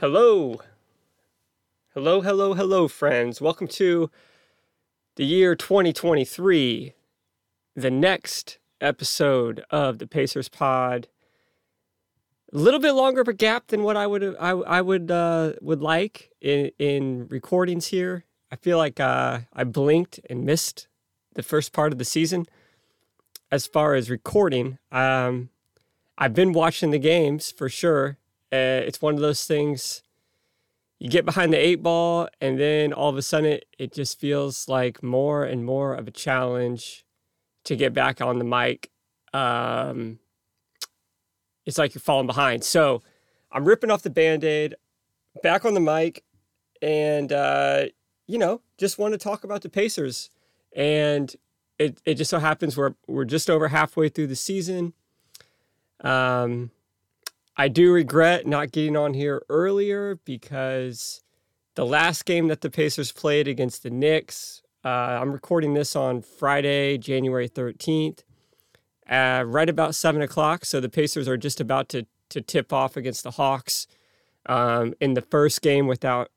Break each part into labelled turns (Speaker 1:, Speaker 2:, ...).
Speaker 1: Hello. Hello, hello, hello, friends. Welcome to the year 2023, the next episode of the Pacers Pod. A little bit longer of a gap than what I would I, I would uh, would like in in recordings here. I feel like uh, I blinked and missed the first part of the season. As far as recording, um, I've been watching the games for sure. Uh, it's one of those things you get behind the eight ball, and then all of a sudden it, it just feels like more and more of a challenge to get back on the mic. Um, it's like you're falling behind. So I'm ripping off the band aid, back on the mic, and, uh, you know, just want to talk about the Pacers. And it, it just so happens we're, we're just over halfway through the season. Um, I do regret not getting on here earlier because the last game that the Pacers played against the Knicks, uh, I'm recording this on Friday, January 13th, uh, right about 7 o'clock. So the Pacers are just about to, to tip off against the Hawks um, in the first game without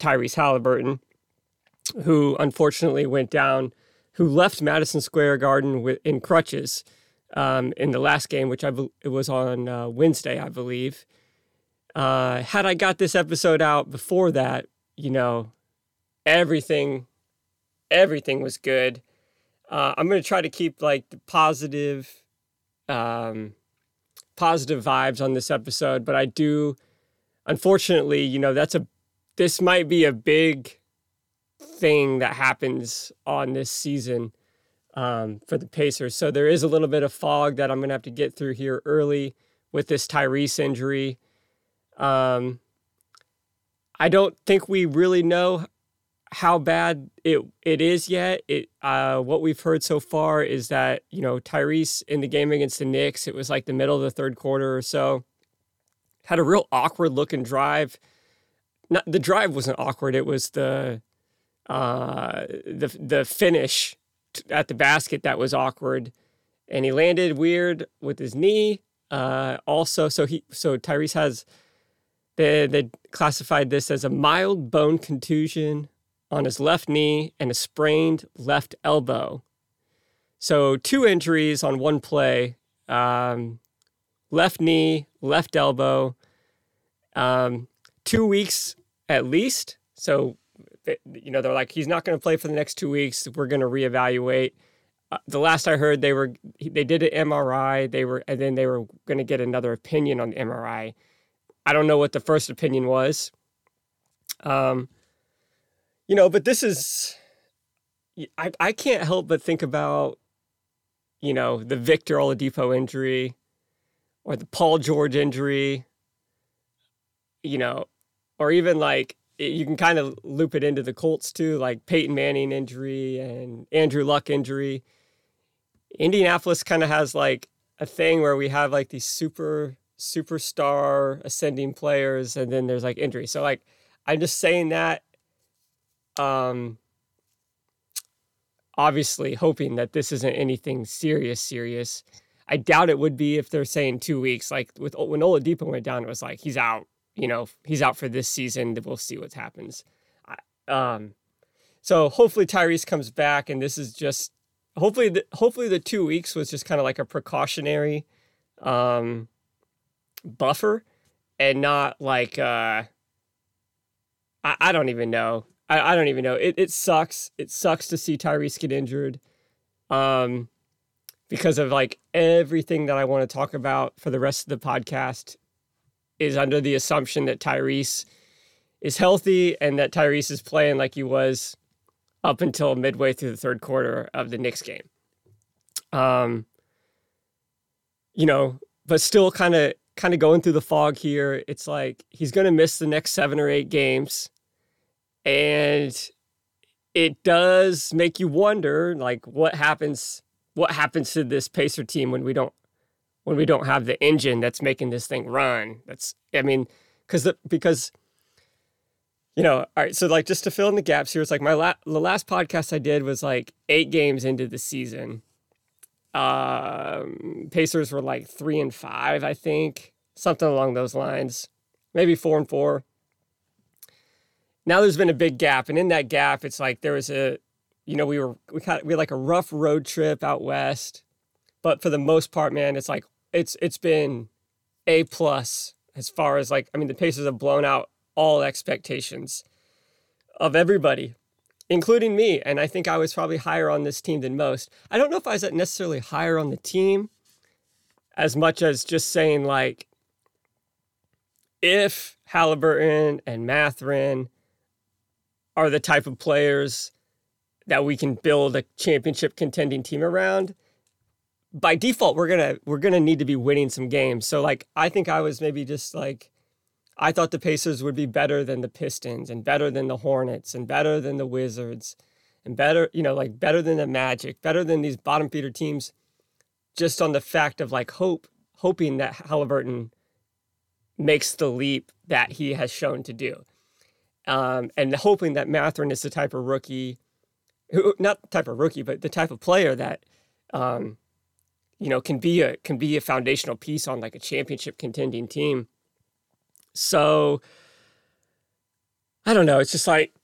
Speaker 1: Tyrese Halliburton, who unfortunately went down, who left Madison Square Garden with, in crutches um, in the last game, which I be- it was on uh, Wednesday, I believe. Uh, had I got this episode out before that, you know, everything, everything was good. Uh, I'm gonna try to keep like the positive, um, positive vibes on this episode, but I do, unfortunately, you know, that's a, this might be a big thing that happens on this season um, for the Pacers. So there is a little bit of fog that I'm going to have to get through here early with this Tyrese injury. Um, I don't think we really know how bad it it is yet. It uh, what we've heard so far is that you know Tyrese in the game against the Knicks, it was like the middle of the third quarter or so, had a real awkward looking drive. Not the drive wasn't awkward. It was the uh, the the finish at the basket that was awkward, and he landed weird with his knee. Uh, also, so he so Tyrese has they they classified this as a mild bone contusion on his left knee and a sprained left elbow. So two injuries on one play, um, left knee, left elbow, um, two weeks at least. So you know, they're like, he's not going to play for the next two weeks. We're going to reevaluate. Uh, the last I heard, they were they did an MRI. They were and then they were going to get another opinion on the MRI. I don't know what the first opinion was. Um, you know, but this is, I I can't help but think about, you know, the Victor Oladipo injury, or the Paul George injury. You know, or even like you can kind of loop it into the Colts too, like Peyton Manning injury and Andrew Luck injury. Indianapolis kind of has like a thing where we have like these super superstar ascending players and then there's like injury. So like I'm just saying that um obviously hoping that this isn't anything serious serious. I doubt it would be if they're saying 2 weeks like with when Oladipo went down it was like he's out you know, he's out for this season. We'll see what happens. Um, so hopefully Tyrese comes back, and this is just hopefully the, hopefully the two weeks was just kind of like a precautionary um, buffer, and not like uh, I, I don't even know. I, I don't even know. It it sucks. It sucks to see Tyrese get injured. Um, because of like everything that I want to talk about for the rest of the podcast is under the assumption that Tyrese is healthy and that Tyrese is playing like he was up until midway through the third quarter of the Knicks game. Um, you know, but still kind of kind of going through the fog here. It's like he's going to miss the next seven or eight games, and it does make you wonder, like, what happens. What happens to this Pacer team when we don't when we don't have the engine that's making this thing run. That's I mean, because because you know, all right. So like just to fill in the gaps here, it's like my la- the last podcast I did was like eight games into the season. Um, Pacers were like three and five, I think, something along those lines. maybe four and four. Now there's been a big gap, and in that gap, it's like there was a, you know, we were we had we had like a rough road trip out west, but for the most part, man, it's like it's it's been a plus as far as like I mean the Pacers have blown out all expectations of everybody, including me, and I think I was probably higher on this team than most. I don't know if I was necessarily higher on the team as much as just saying like if Halliburton and Mathurin are the type of players that we can build a championship contending team around, by default we're gonna we're gonna need to be winning some games. So like I think I was maybe just like I thought the Pacers would be better than the Pistons and better than the Hornets and better than the Wizards and better, you know, like better than the Magic, better than these bottom feeder teams just on the fact of like hope, hoping that Halliburton makes the leap that he has shown to do. Um, and hoping that Mathurin is the type of rookie, who, not type of rookie, but the type of player that, um, you know, can be a can be a foundational piece on like a championship contending team. So I don't know. It's just like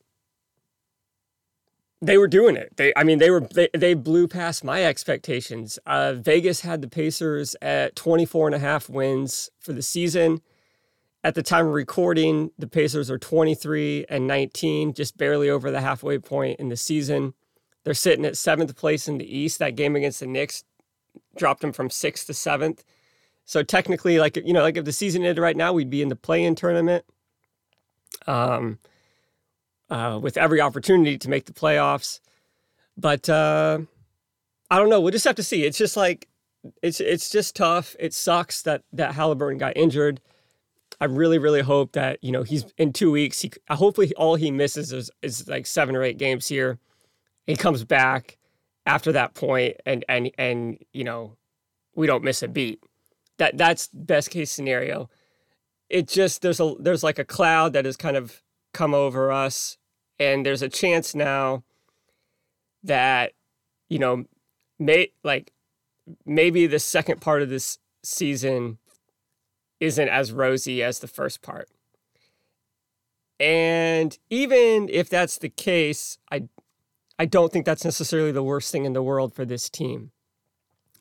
Speaker 1: they were doing it. They, I mean, they were they, they blew past my expectations. Uh, Vegas had the Pacers at 24 and a half wins for the season. At the time of recording, the Pacers are 23 and 19, just barely over the halfway point in the season. They're sitting at seventh place in the East. That game against the Knicks dropped them from sixth to seventh. So technically, like you know, like if the season ended right now, we'd be in the play-in tournament. Um, uh, with every opportunity to make the playoffs. But uh, I don't know. We'll just have to see. It's just like it's it's just tough. It sucks that that Halliburton got injured. I really, really hope that you know he's in two weeks. He hopefully all he misses is, is like seven or eight games here. He comes back after that point, and and and you know we don't miss a beat. That that's best case scenario. It just there's a there's like a cloud that has kind of come over us and there's a chance now that you know may like maybe the second part of this season isn't as rosy as the first part and even if that's the case i i don't think that's necessarily the worst thing in the world for this team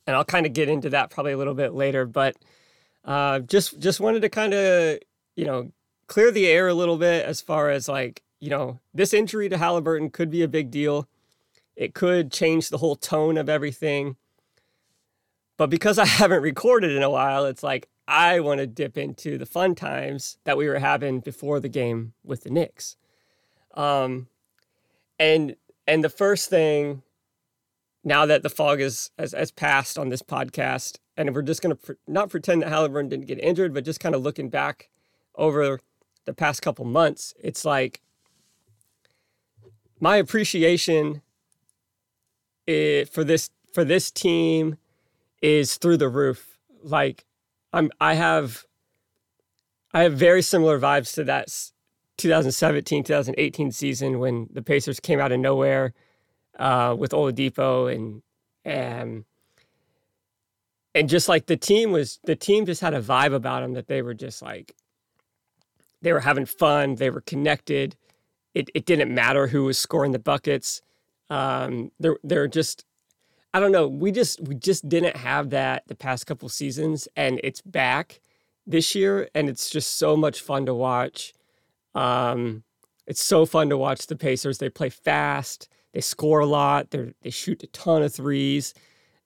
Speaker 1: and i'll kind of get into that probably a little bit later but uh, just just wanted to kind of you know clear the air a little bit as far as like you know, this injury to Halliburton could be a big deal. It could change the whole tone of everything. But because I haven't recorded in a while, it's like I want to dip into the fun times that we were having before the game with the Knicks. Um, and and the first thing, now that the fog is has, has passed on this podcast, and we're just going to not pretend that Halliburton didn't get injured, but just kind of looking back over the past couple months, it's like my appreciation for this for this team is through the roof. Like I'm I have I have very similar vibes to that 2017 2018 season when the Pacers came out of nowhere uh, with Oladipo and and and just like the team was the team just had a vibe about them that they were just like they were having fun they were connected it, it didn't matter who was scoring the buckets. Um, they're they're just I don't know. We just we just didn't have that the past couple seasons, and it's back this year, and it's just so much fun to watch. Um, it's so fun to watch the Pacers. They play fast. They score a lot. They they shoot a ton of threes.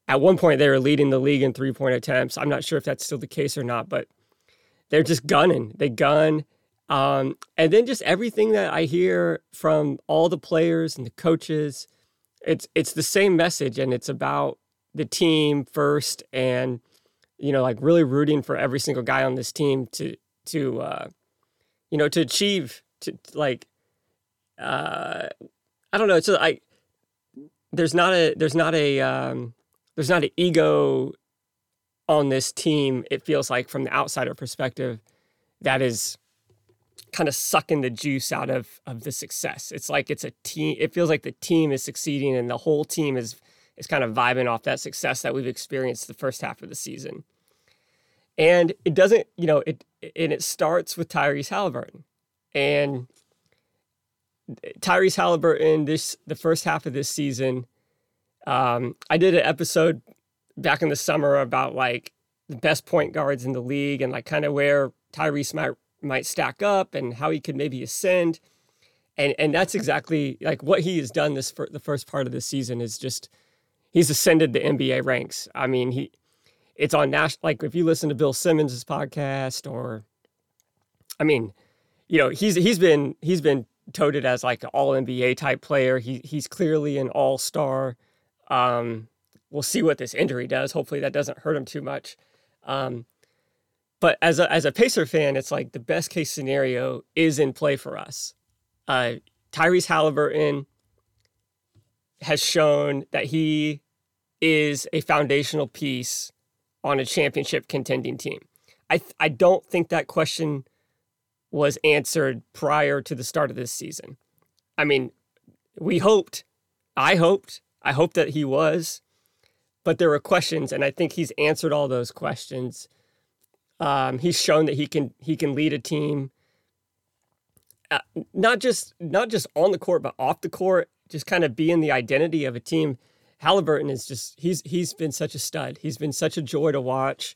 Speaker 1: At one point, they were leading the league in three point attempts. I'm not sure if that's still the case or not, but they're just gunning. They gun. Um, and then just everything that I hear from all the players and the coaches, it's it's the same message, and it's about the team first, and you know, like really rooting for every single guy on this team to to uh, you know to achieve to like uh, I don't know. It's I there's not a there's not a um, there's not an ego on this team. It feels like from the outsider perspective that is kind of sucking the juice out of of the success. It's like it's a team. It feels like the team is succeeding, and the whole team is is kind of vibing off that success that we've experienced the first half of the season. And it doesn't, you know, it and it starts with Tyrese Halliburton. And Tyrese Halliburton, this the first half of this season, um, I did an episode back in the summer about like the best point guards in the league and like kind of where Tyrese might might stack up and how he could maybe ascend. And and that's exactly like what he has done this for the first part of the season is just he's ascended the NBA ranks. I mean, he it's on national like if you listen to Bill Simmons' podcast or I mean, you know, he's he's been he's been touted as like an all NBA type player. He he's clearly an all star. Um, we'll see what this injury does. Hopefully that doesn't hurt him too much. Um, but as a as a Pacer fan, it's like the best case scenario is in play for us. Uh, Tyrese Halliburton has shown that he is a foundational piece on a championship contending team. I th- I don't think that question was answered prior to the start of this season. I mean, we hoped, I hoped, I hoped that he was, but there were questions, and I think he's answered all those questions. Um, he's shown that he can he can lead a team, uh, not just not just on the court, but off the court, just kind of being the identity of a team. Halliburton is just he's he's been such a stud. He's been such a joy to watch.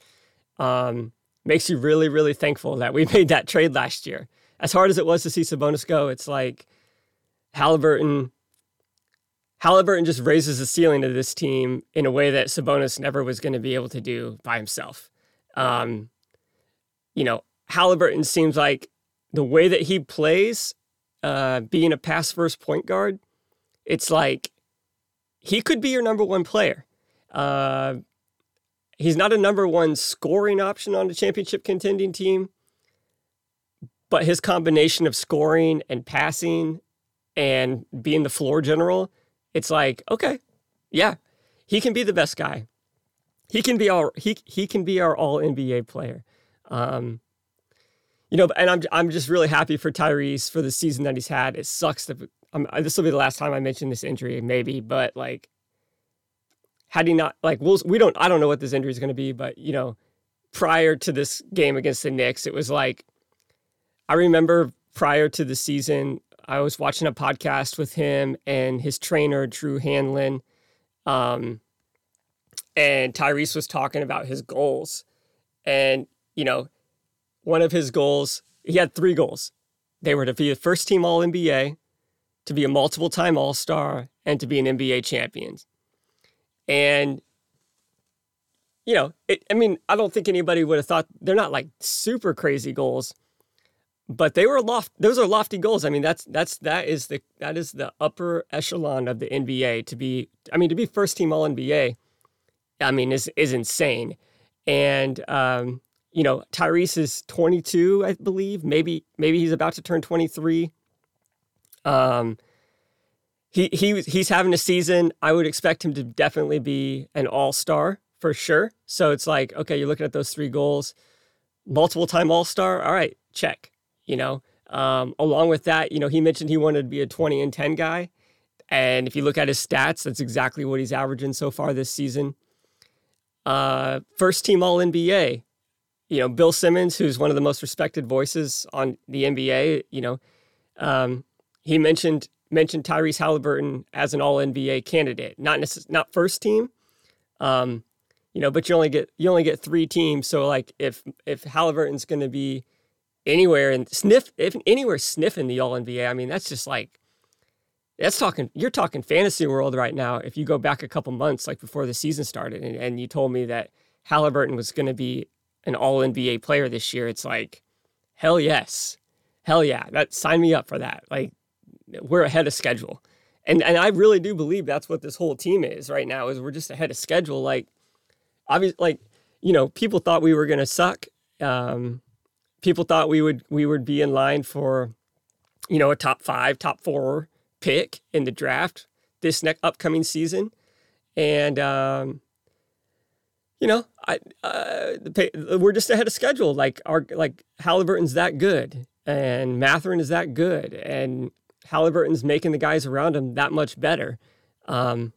Speaker 1: Um, makes you really, really thankful that we made that trade last year. As hard as it was to see Sabonis go, it's like Halliburton. Halliburton just raises the ceiling of this team in a way that Sabonis never was going to be able to do by himself. Um, you know, Halliburton seems like the way that he plays, uh, being a pass first point guard, it's like he could be your number one player. Uh, He's not a number one scoring option on a championship contending team, but his combination of scoring and passing and being the floor general, it's like, okay, yeah, he can be the best guy. He can be our he he can be our all NBA player. Um, you know, and I'm I'm just really happy for Tyrese for the season that he's had. It sucks that um, this will be the last time I mention this injury, maybe, but like had he not like we'll, we don't I don't know what this injury is going to be, but you know, prior to this game against the Knicks, it was like I remember prior to the season, I was watching a podcast with him and his trainer Drew Hanlen. um, and Tyrese was talking about his goals, and you know, one of his goals he had three goals. They were to be a first team All NBA, to be a multiple time All Star, and to be an NBA champion. And you know, it, I mean, I don't think anybody would have thought they're not like super crazy goals, but they were loft. Those are lofty goals. I mean, that's that's that is the that is the upper echelon of the NBA to be. I mean, to be first team All NBA, I mean, is is insane. And um, you know, Tyrese is 22, I believe. Maybe maybe he's about to turn 23. Um, he he he's having a season. I would expect him to definitely be an all star for sure. So it's like, okay, you're looking at those three goals, multiple time all star. All right, check. You know, um, along with that, you know, he mentioned he wanted to be a 20 and 10 guy. And if you look at his stats, that's exactly what he's averaging so far this season. Uh, first team All NBA. You know, Bill Simmons, who's one of the most respected voices on the NBA, you know, um, he mentioned mentioned Tyrese Halliburton as an All NBA candidate, not necess- not first team, um, you know, but you only get you only get three teams. So like if if Halliburton's going to be anywhere and sniff if anywhere sniffing the All NBA, I mean that's just like that's talking you're talking fantasy world right now. If you go back a couple months, like before the season started, and, and you told me that Halliburton was going to be an All NBA player this year, it's like hell yes, hell yeah, that sign me up for that. Like we're ahead of schedule. And and I really do believe that's what this whole team is right now is we're just ahead of schedule. Like obviously like, you know, people thought we were gonna suck. Um, people thought we would we would be in line for, you know, a top five, top four pick in the draft this next upcoming season. And um, you know, I uh, we're just ahead of schedule. Like our like Halliburton's that good, and Mathurin is that good, and Halliburton's making the guys around him that much better. Um,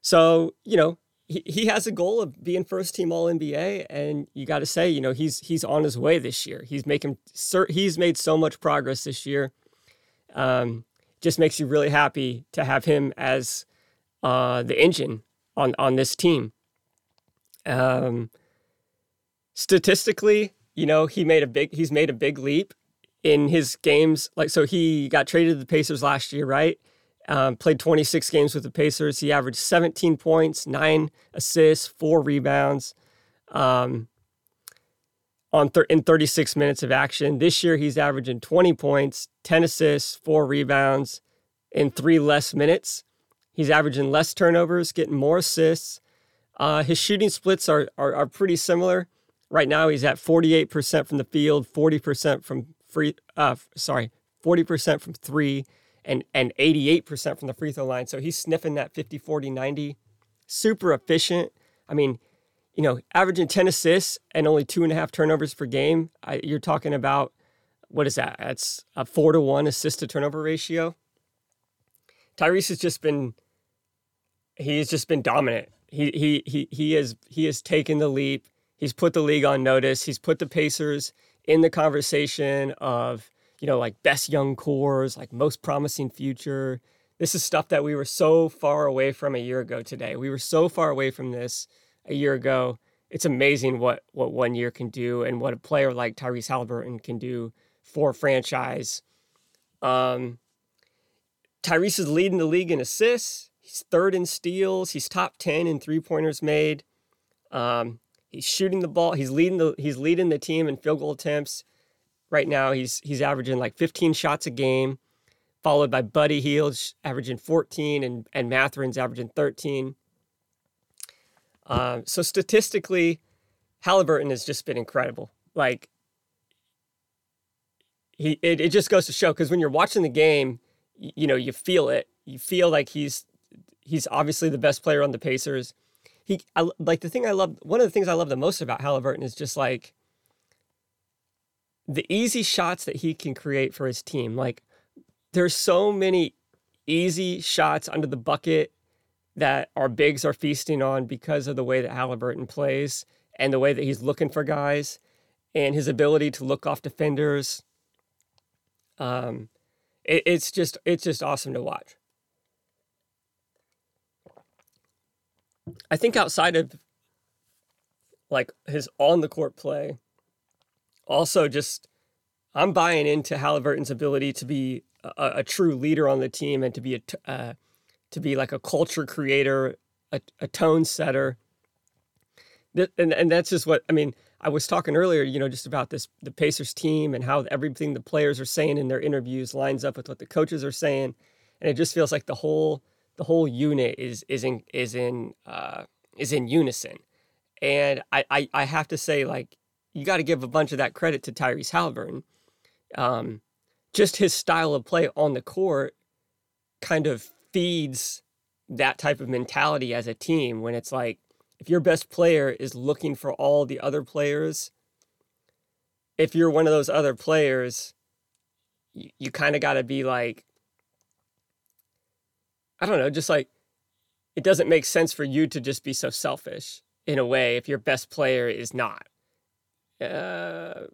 Speaker 1: so, you know, he, he has a goal of being first team All NBA, and you got to say, you know, he's he's on his way this year. He's making cert he's made so much progress this year. Um, just makes you really happy to have him as uh, the engine on on this team. Um, statistically, you know, he made a big he's made a big leap in his games. Like so, he got traded to the Pacers last year, right? Um, played 26 games with the Pacers. He averaged 17 points, nine assists, four rebounds um, on thir- in 36 minutes of action. This year, he's averaging 20 points, 10 assists, four rebounds in three less minutes. He's averaging less turnovers, getting more assists. Uh, his shooting splits are, are, are pretty similar. Right now, he's at 48% from the field, 40% from free. Uh, sorry, 40% from three, and and 88% from the free throw line. So he's sniffing that 50, 40, 90. Super efficient. I mean, you know, averaging 10 assists and only two and a half turnovers per game. I, you're talking about what is that? That's a four to one assist to turnover ratio. Tyrese has just been he's just been dominant. He he he he has he has taken the leap. He's put the league on notice. He's put the Pacers in the conversation of you know, like best young cores, like most promising future. This is stuff that we were so far away from a year ago today. We were so far away from this a year ago. It's amazing what what one year can do and what a player like Tyrese Halliburton can do for franchise. Um, Tyrese is leading the league in assists. He's third in steals. He's top ten in three pointers made. Um, he's shooting the ball. He's leading the he's leading the team in field goal attempts right now he's he's averaging like 15 shots a game, followed by Buddy Hield averaging 14 and and Mathurin's averaging 13. Um, so statistically, Halliburton has just been incredible. Like he, it, it just goes to show because when you're watching the game, you, you know you feel it. You feel like he's he's obviously the best player on the Pacers. He I, like the thing I love. One of the things I love the most about Halliburton is just like the easy shots that he can create for his team. Like there's so many easy shots under the bucket that our bigs are feasting on because of the way that Halliburton plays and the way that he's looking for guys and his ability to look off defenders. Um, it, it's just it's just awesome to watch. I think outside of like his on the court play, also just I'm buying into Halliburton's ability to be a, a true leader on the team and to be a uh, to be like a culture creator, a, a tone setter. And and that's just what I mean. I was talking earlier, you know, just about this the Pacers team and how everything the players are saying in their interviews lines up with what the coaches are saying, and it just feels like the whole the whole unit is is in is in uh, is in unison. And I, I I have to say, like you got to give a bunch of that credit to Tyrese Halliburton. Um, just his style of play on the court kind of feeds that type of mentality as a team when it's like if your best player is looking for all the other players if you're one of those other players you, you kind of got to be like i don't know just like it doesn't make sense for you to just be so selfish in a way if your best player is not uh,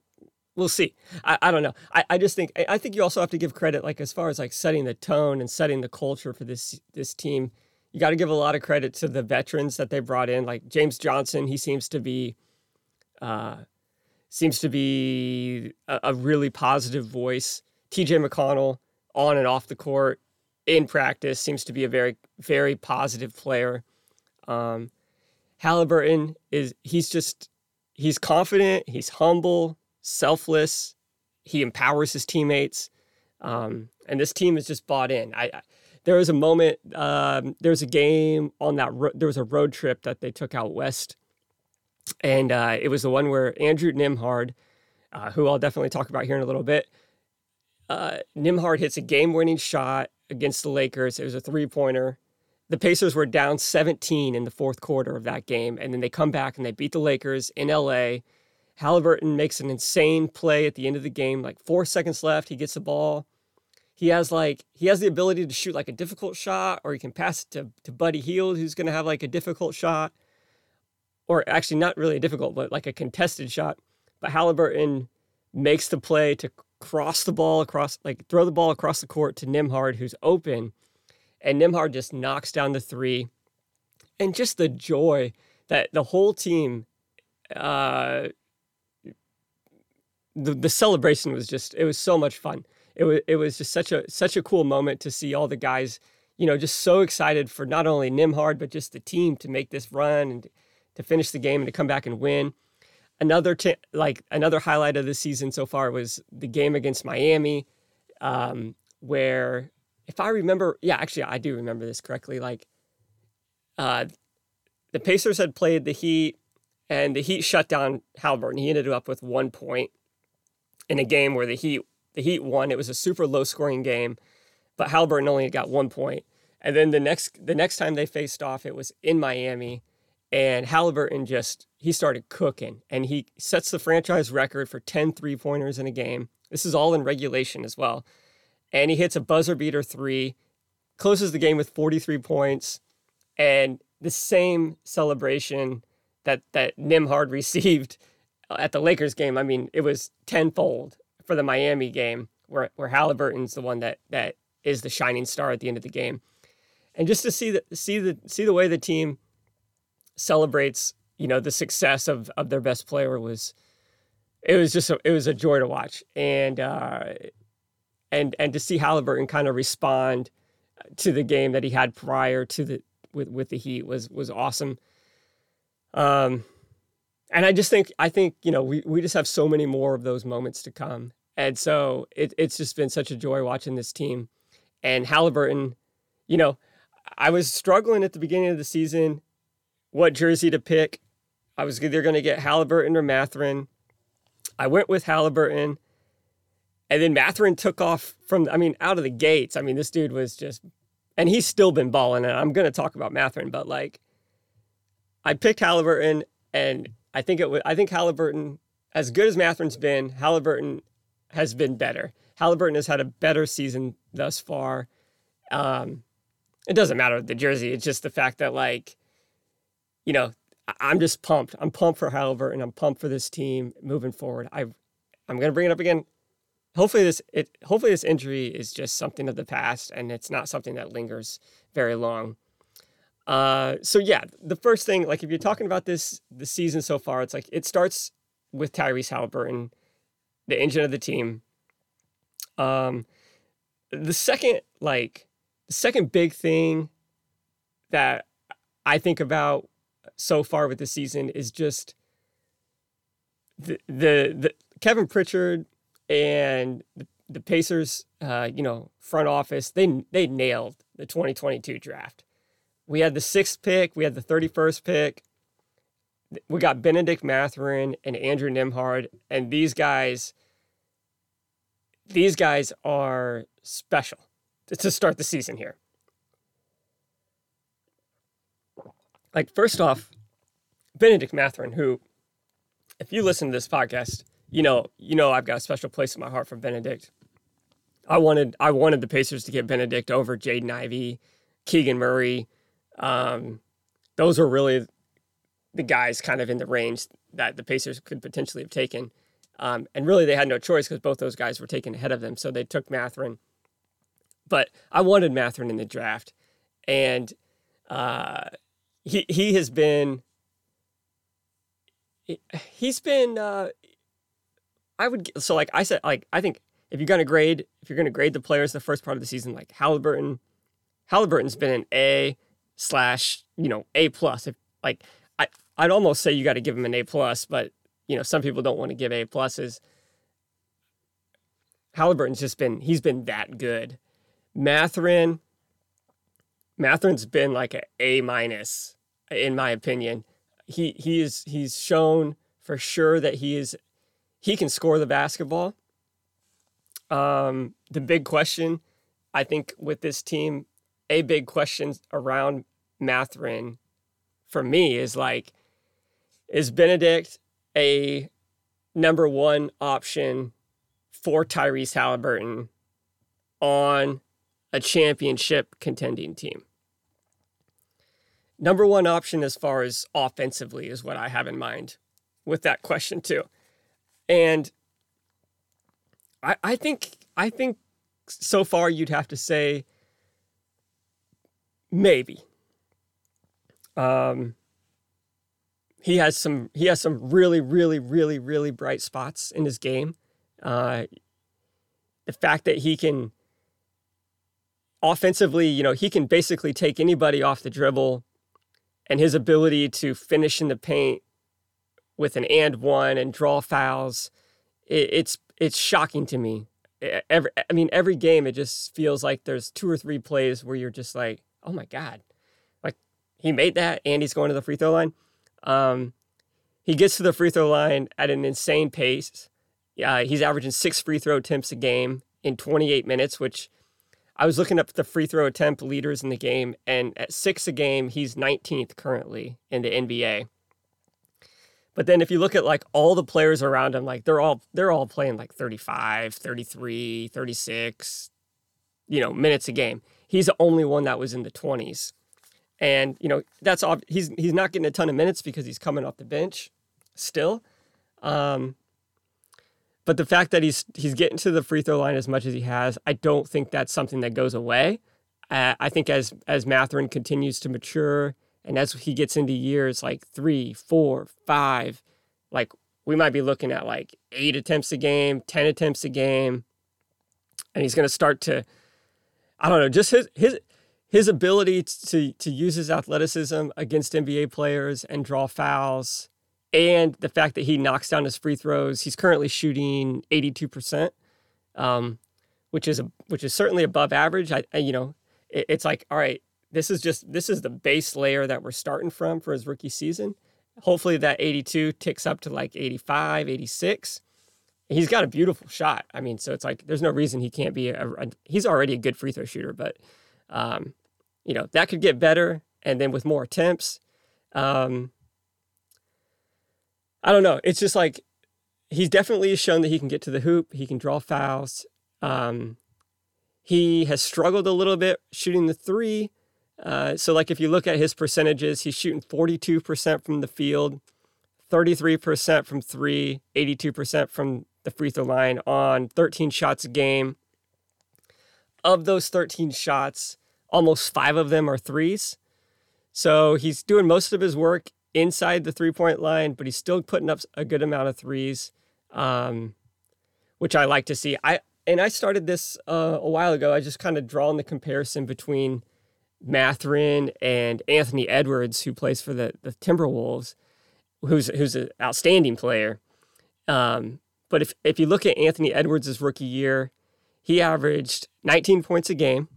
Speaker 1: we'll see. I, I don't know. I, I just think I think you also have to give credit, like as far as like setting the tone and setting the culture for this this team. You got to give a lot of credit to the veterans that they brought in, like James Johnson. He seems to be, uh, seems to be a, a really positive voice. T.J. McConnell on and off the court in practice seems to be a very very positive player. Um, Halliburton is he's just he's confident, he's humble, selfless, he empowers his teammates, um, and this team is just bought in. I, I there was a moment, um, there was a game on that. Ro- there was a road trip that they took out west, and uh, it was the one where Andrew Nembhard, uh, who I'll definitely talk about here in a little bit, uh, Nembhard hits a game-winning shot against the Lakers. It was a three-pointer the Pacers were down 17 in the fourth quarter of that game, and then they come back and they beat the Lakers in LA. Halliburton makes an insane play at the end of the game, like four seconds left. He gets the ball. he has like he has the ability to shoot like a difficult shot, or he can pass it to to Buddy Hield, who's going to have like a difficult shot, or actually not really a difficult, but like a contested shot. But Halliburton makes the play to cross the ball across, like throw the ball across the court to Nembhard, who's open, and Nembhard just knocks down the three, and just the joy that the whole team. Uh, the, the celebration was just it was so much fun it was it was just such a such a cool moment to see all the guys, you know, just so excited for not only Nembhard but just the team to make this run and to finish the game and to come back and win. Another t- like another highlight of the season so far was the game against Miami, um, where if I remember, yeah, actually I do remember this correctly. Like, uh, the Pacers had played the Heat, and the Heat shut down Halliburton. He ended up with one point in a game where the Heat the Heat won. It was a super low scoring game, but Halliburton only got one point. And then the next the next time they faced off, it was in Miami, and Halliburton just he started cooking, and he sets the franchise record for 10 three pointers in a game. This is all in regulation as well, and he hits a buzzer beater three, closes the game with 43 points, and the same celebration that that Nembhard received at the Lakers game. I mean, it was tenfold for the Miami game, where where Halliburton's the one that that is the shining star at the end of the game, and just to see the see the see the way the team celebrates, you know, the success of of their best player was, it was just a, it was a joy to watch, and uh, and and to see Halliburton kind of respond to the game that he had prior to the with with the Heat was was awesome. Um, and I just think I think you know we we just have so many more of those moments to come, and so it, it's just been such a joy watching this team. And Halliburton, you know, I was struggling at the beginning of the season what jersey to pick. I was either going to get Halliburton or Mathurin. I went with Halliburton. And then Mathurin took off from, I mean, out of the gates. I mean, this dude was just, and he's still been balling. And I'm going to talk about Mathurin, but like, I picked Halliburton, and I think it was, I think Halliburton, as good as Mathurin's been, Halliburton has been better. Halliburton has had a better season thus far. Um, it doesn't matter the jersey. It's just the fact that like, you know, I'm just pumped. I'm pumped for Halliburton. I'm pumped for this team moving forward. I, I'm gonna bring it up again. Hopefully this it hopefully this injury is just something of the past and it's not something that lingers very long. Uh, so yeah, the first thing, like if you're talking about this the season so far, it's like it starts with Tyrese Halliburton the engine of the team. Um, the second, like, the second big thing that I think about so far with the season is just the the, the Kevin Pritchard and the, the Pacers, uh, you know, front office. They they nailed the 2022 draft. We had the sixth pick. We had the 31st pick. We got Benedict Mathurin and Andrew Nembhard, and these guys these guys are special to start the season here. Like, first off, Benedict Mathurin, who, if you listen to this podcast, you know, you know I've got a special place in my heart for Benedict. I wanted I wanted the Pacers to get Benedict over Jaden Ivey, Keegan Murray. Um, those were really the guys kind of in the range that the Pacers could potentially have taken. Um, and really, they had no choice because both those guys were taken ahead of them. So they took Mathurin. But I wanted Mathurin in the draft. And uh, he, he has been, he's been, uh, I would, so like I said, like, I think if you're to grade, if you're to grade the players the first part of the season, like Halliburton, Halliburton's been an A slash, you know, A plus. If like, I, I'd almost say you got to give him an A plus, but you know, some people don't want to give A pluses. Halliburton's just been he's been that good. Mathurin, Mathurin's been like a A minus in my opinion. He he is he's shown for sure that he is he can score the basketball. Um, the big question, I think, with this team, a big question around Mathurin for me is like, is Benedict a number one option for Tyrese Halliburton on a championship contending team? Number one option as far as offensively is what I have in mind with that question too. And I, I think I think so far you'd have to say maybe. Um, he has some he has some really really really really bright spots in his game. Uh, the fact that he can offensively, you know, he can basically take anybody off the dribble, and his ability to finish in the paint with an and one and draw fouls, it, it's it's shocking to me. Every, I mean, every game it just feels like there's two or three plays where you're just like, oh my god, like he made that and he's going to the free throw line. Um, he gets to the free throw line at an insane pace. Uh, he's averaging six free throw attempts a game in 28 minutes, which I was looking up the free throw attempt leaders in the game, and at six a game, he's 19th currently in the NBA. But then if you look at like all the players around him, like they're all they're all playing like 35, 33, 36, you know, minutes a game. He's the only one that was in the 20s. And, you know, that's off he's he's not getting a ton of minutes because he's coming off the bench still. Um, but the fact that he's he's getting to the free throw line as much as he has, I don't think that's something that goes away. Uh, I think as as Mathurin continues to mature and as he gets into years like three, four, five, like we might be looking at like eight attempts a game, 10 attempts a game. And he's going to start to, I don't know, just his, his, his ability to, to use his athleticism against NBA players and draw fouls, and the fact that he knocks down his free throws. He's currently shooting 82%, um, which is a, which is certainly above average. I, I you know, it, it's like, all right, this is just this is the base layer that we're starting from for his rookie season. Hopefully that 82 ticks up to like 85, 86. He's got a beautiful shot. I mean, so it's like there's no reason he can't be a, a he's already a good free throw shooter, but um, you know, that could get better and then with more attempts. Um, I don't know. It's just like he's definitely shown that he can get to the hoop, he can draw fouls. Um, he has struggled a little bit shooting the three, uh, so, like if you look at his percentages, he's shooting 42% from the field, 33% from three, 82% from the free throw line on 13 shots a game. Of those 13 shots, almost five of them are threes. So he's doing most of his work inside the three point line, but he's still putting up a good amount of threes, um, which I like to see. I and I started this uh, a while ago. I just kind of drawn the comparison between Mathurin and Anthony Edwards, who plays for the, the Timberwolves, who's who's an outstanding player. Um, but if if you look at Anthony Edwards' rookie year, he averaged 19 points a game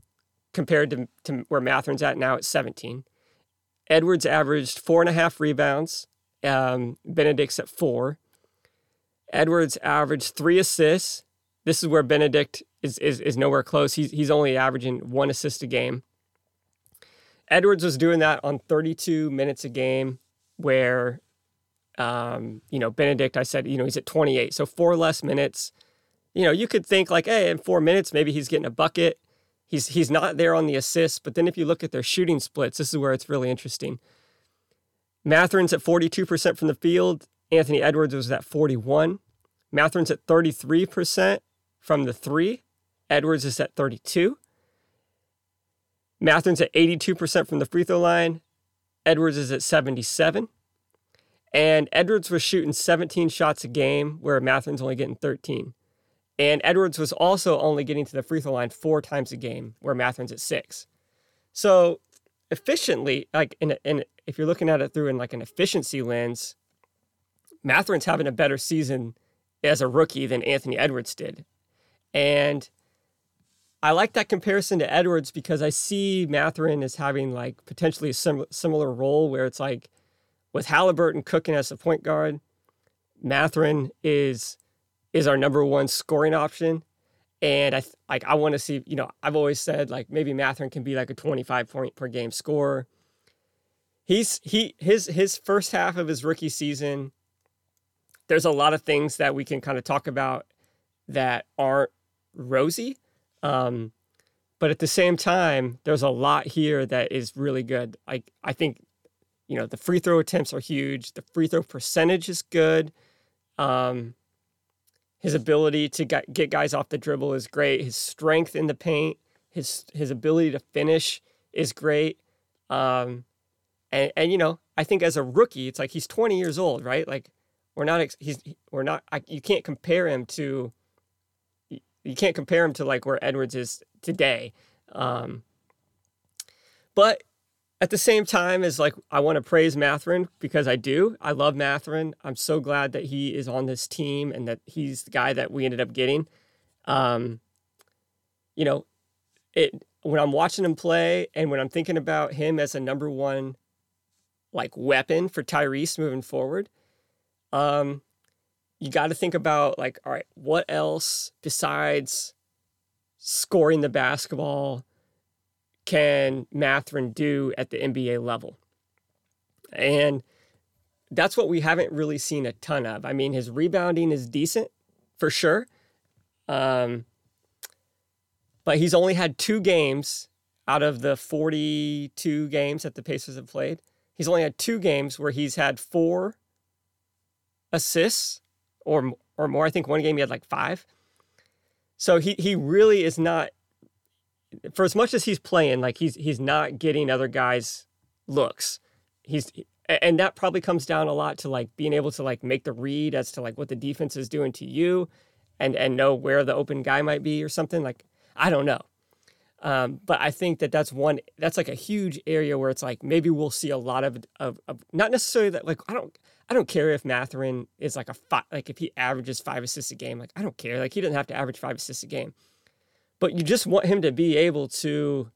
Speaker 1: compared to, to where Mathurin's at now at 17. Edwards averaged four and a half rebounds. Um, Benedict's at four. Edwards averaged three assists. This is where Benedict is, is, is nowhere close. He's, he's only averaging one assist a game. Edwards was doing that on 32 minutes a game, where, um, you know, Benedict, I said, you know, he's at 28. So four less minutes. You know, you could think like, hey, in four minutes, maybe he's getting a bucket. He's, he's not there on the assists. But then if you look at their shooting splits, this is where it's really interesting. Mathurin's at 42% from the field. Anthony Edwards was at 41. Mathurin's at 33% from the three. Edwards is at 32. Mathurin's at 82% from the free throw line. Edwards is at 77. And Edwards was shooting 17 shots a game, where Mathurin's only getting 13. And Edwards was also only getting to the free throw line four times a game, where Mathurin's at six. So efficiently, like in, in if you're looking at it through in like an efficiency lens, Mathurin's having a better season as a rookie than Anthony Edwards did. And I like that comparison to Edwards because I see Mathurin as having like potentially a sim- similar role where it's like with Halliburton cooking as a point guard, Mathurin is is our number one scoring option. And I th- like I want to see, you know, I've always said like maybe Mathurin can be like a 25 point per game scorer. He's he his his first half of his rookie season, there's a lot of things that we can kind of talk about that aren't rosy Um, but at the same time, there's a lot here that is really good. Like I think, you know, the free throw attempts are huge. The free throw percentage is good. Um, his ability to get guys off the dribble is great. His strength in the paint, his his ability to finish is great. Um, and and you know, I think as a rookie, it's like he's 20 years old, right? Like we're not he's we're not I, you can't compare him to you can't compare him to like where Edwards is today. Um, but at the same time as like I want to praise Mathurin because I do. I love Mathurin. I'm so glad that he is on this team and that he's the guy that we ended up getting. Um, you know, it when I'm watching him play and when I'm thinking about him as a number one like weapon for Tyrese moving forward, um, you got to think about like, all right, what else besides scoring the basketball can Mathurin do at the NBA level? And that's what we haven't really seen a ton of. I mean, his rebounding is decent for sure. Um, but he's only had two games out of the 42 games that the Pacers have played. He's only had two games where he's had four assists or or more. I think one game he had like five. So he he really is not for as much as he's playing, like he's he's not getting other guys looks. He's and that probably comes down a lot to like being able to like make the read as to like what the defense is doing to you and and know where the open guy might be or something like I don't know. Um, but I think that that's one that's like a huge area where it's like maybe we'll see a lot of, of, of not necessarily that like I don't I don't care if Mathurin is like a five, like if he averages five assists a game. Like I don't care. Like he doesn't have to average five assists a game, but you just want him to be able to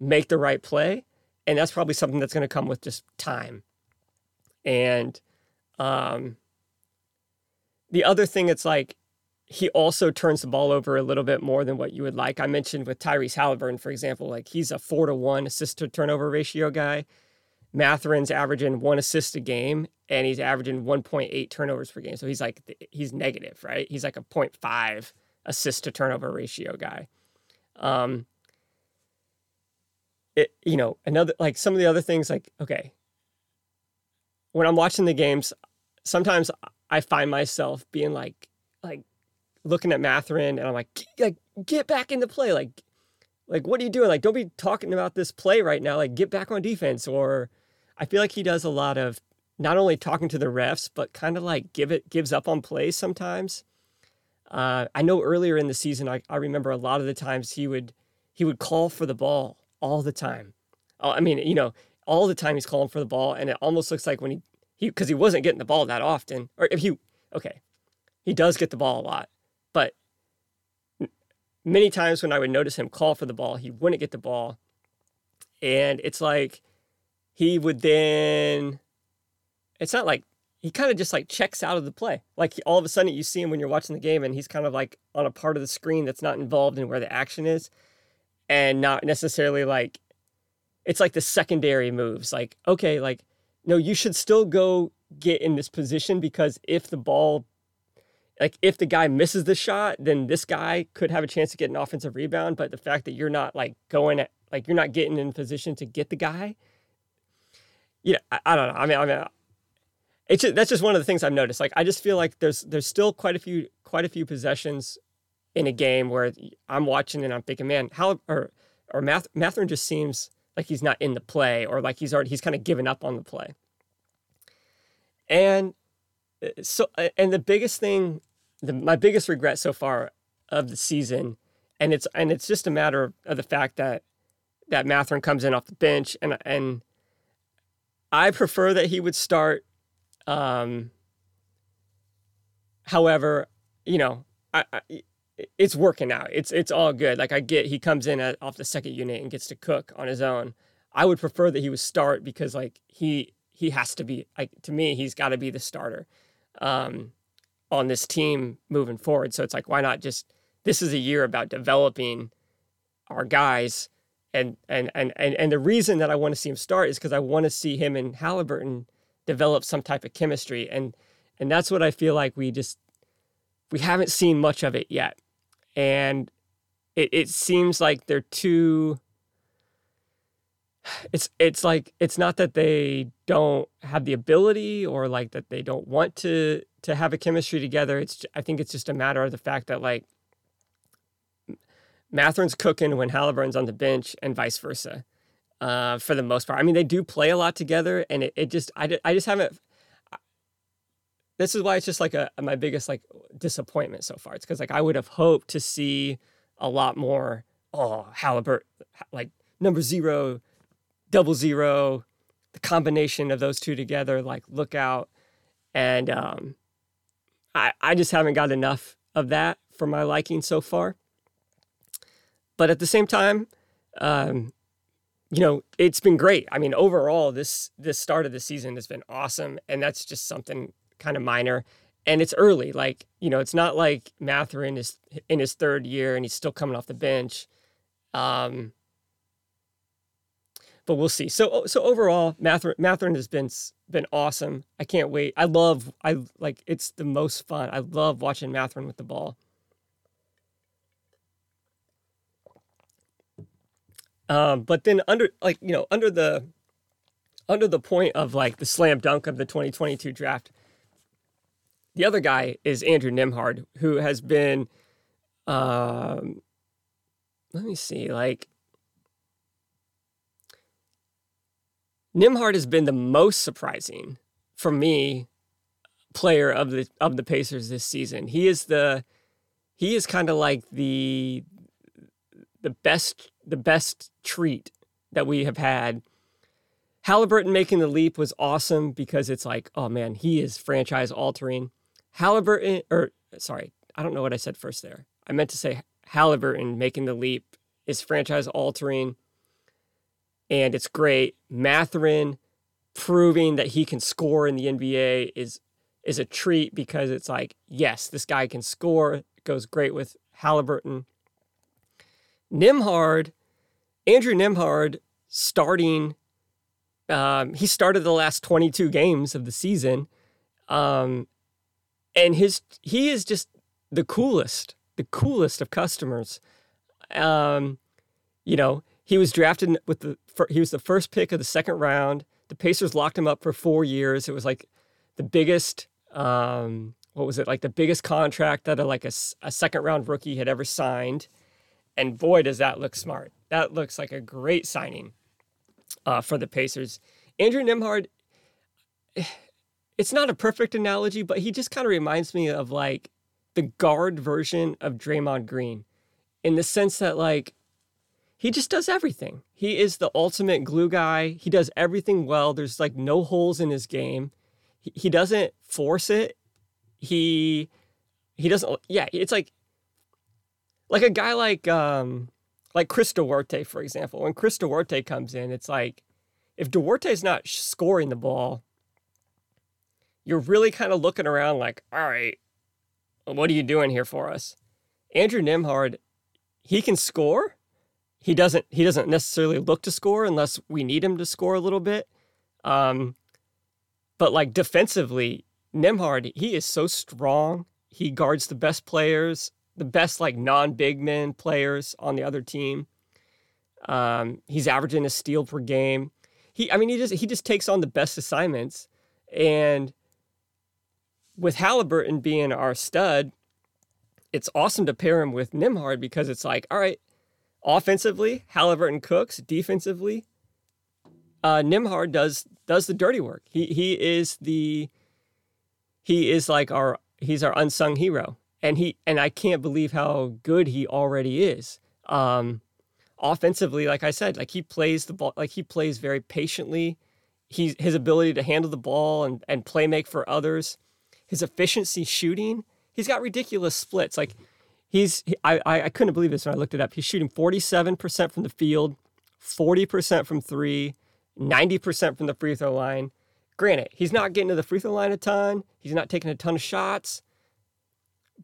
Speaker 1: make the right play, and that's probably something that's going to come with just time. And um, the other thing, it's like he also turns the ball over a little bit more than what you would like. I mentioned with Tyrese Halliburton, for example, like he's a four to one assist to turnover ratio guy. Mathurin's averaging one assist a game and he's averaging 1.8 turnovers per game. So he's like, he's negative, right? He's like a 0.5 assist to turnover ratio guy. Um, it, you know, another, like some of the other things, like, okay, when I'm watching the games, sometimes I find myself being like, like looking at Mathurin, and I'm like, like, get back into play. Like, like, what are you doing? Like, don't be talking about this play right now. Like, get back on defense or, I feel like he does a lot of not only talking to the refs, but kind of like give it gives up on plays sometimes. Uh, I know earlier in the season, I, I remember a lot of the times he would he would call for the ball all the time. Uh, I mean, you know, all the time he's calling for the ball, and it almost looks like when he he because he wasn't getting the ball that often, or if he okay, he does get the ball a lot, but many times when I would notice him call for the ball, he wouldn't get the ball, and it's like he would then it's not like he kind of just like checks out of the play. Like all of a sudden you see him when you're watching the game and he's kind of like on a part of the screen that's not involved in where the action is and not necessarily like it's like the secondary moves. Like, okay, like no, you should still go get in this position because if the ball like if the guy misses the shot, then this guy could have a chance to get an offensive rebound, but the fact that you're not like going at like you're not getting in position to get the guy you know, I, I don't know. I mean, I mean, it's just, that's just one of the things I've noticed. Like, I just feel like there's there's still quite a few quite a few possessions in a game where I'm watching and I'm thinking, man, how or or Math, Mathurin just seems like he's not in the play or like he's already he's kind of given up on the play. And uh, so, and the biggest thing, the, my biggest regret so far of the season, and it's and it's just a matter of the fact that that Mathurin comes in off the bench and and I prefer that he would start. Um, however, you know, I, I, it's working out. It's it's all good. Like I get he comes in at, off the second unit and gets to cook on his own. I would prefer that he would start because like he he has to be like to me he's got to be the starter um, on this team moving forward. So it's like why not just this is a year about developing our guys and and and and, and the reason that I want to see him start is because I want to see him and Halliburton develop some type of chemistry, and and that's what I feel like we just we haven't seen much of it yet, and it, it seems like they're too it's it's like it's not that they don't have the ability or like that they don't want to to have a chemistry together. It's I think it's just a matter of the fact that like Mathurin's cooking when Halliburton's on the bench and vice versa. Uh, for the most part, I mean they do play a lot together, and it, it just I, I just haven't. This is why it's just like a my biggest like disappointment so far. It's because like I would have hoped to see a lot more. Oh, Halliburton, like number zero double zero, the combination of those two together, like look out. And um, I, I just haven't got enough of that for my liking so far. But at the same time, um, you know, it's been great. I mean, overall, this this start of the season has been awesome, and that's just something kind of minor. And it's early, like you know, it's not like Mathurin is in his third year and he's still coming off the bench. Um, but we'll see. So so overall, Mathurin, Mathurin has been been awesome. I can't wait. I love I like it's the most fun. I love watching Mathurin with the ball. Um, but then under like you know under the under the point of like the slam dunk of the 2022 draft, the other guy is Andrew Nembhard, who has been, um, let me see, like Nembhard has been the most surprising for me player of the of the Pacers this season. He is the he is kind of like the the best the best treat that we have had. Halliburton making the leap was awesome because it's like, oh man, he is franchise altering. Halliburton, or sorry, I don't know what I said first there. I meant to say Halliburton making the leap is franchise altering and it's great. Mathurin proving that he can score in the NBA is is a treat because it's like, yes, this guy can score. It goes great with Halliburton. Nembhard, Andrew Nembhard starting um, he started the last 22 games of the season. Um, and his he is just the coolest, the coolest of customers. Um, you know, he was drafted with the he was the first pick of the second round. The Pacers locked him up for four years. It was like the biggest um, what was it like the biggest contract that a, like a, a second round rookie had ever signed. And boy, does that look smart. That looks like a great signing uh, for the Pacers. Andrew Nembhard, it's not a perfect analogy, but he just kind of reminds me of like the guard version of Draymond Green in the sense that like he just does everything. He is the ultimate glue guy. He does everything well. There's like no holes in his game. He, he doesn't force it. He he doesn't yeah, it's like like a guy like um like Chris Duarte, for example. When Chris Duarte comes in, it's like if Duarte's not scoring the ball, you're really kind of looking around like, all right, what are you doing here for us? Andrew Nembhard, he can score, he doesn't he doesn't necessarily look to score unless we need him to score a little bit. Um, but like defensively, Nembhard, he is so strong. He guards the best players, the best like non-big men players on the other team. Um, he's averaging a steal per game. He, I mean, he just he just takes on the best assignments. And with Halliburton being our stud, it's awesome to pair him with Nembhard because it's like, all right, Offensively, Halliburton cooks. Defensively, uh, Nembhard does does the dirty work. He he is the he is like our he's our unsung hero, and he and I can't believe how good he already is. Um, offensively, like I said, like he plays the ball, like he plays very patiently. He's his ability to handle the ball and and play make for others, his efficiency shooting. He's got ridiculous splits. Like He's I I couldn't believe this when I looked it up. He's shooting 47% from the field, 40% from 3, 90% from the free throw line. Granted, he's not getting to the free throw line a ton. He's not taking a ton of shots.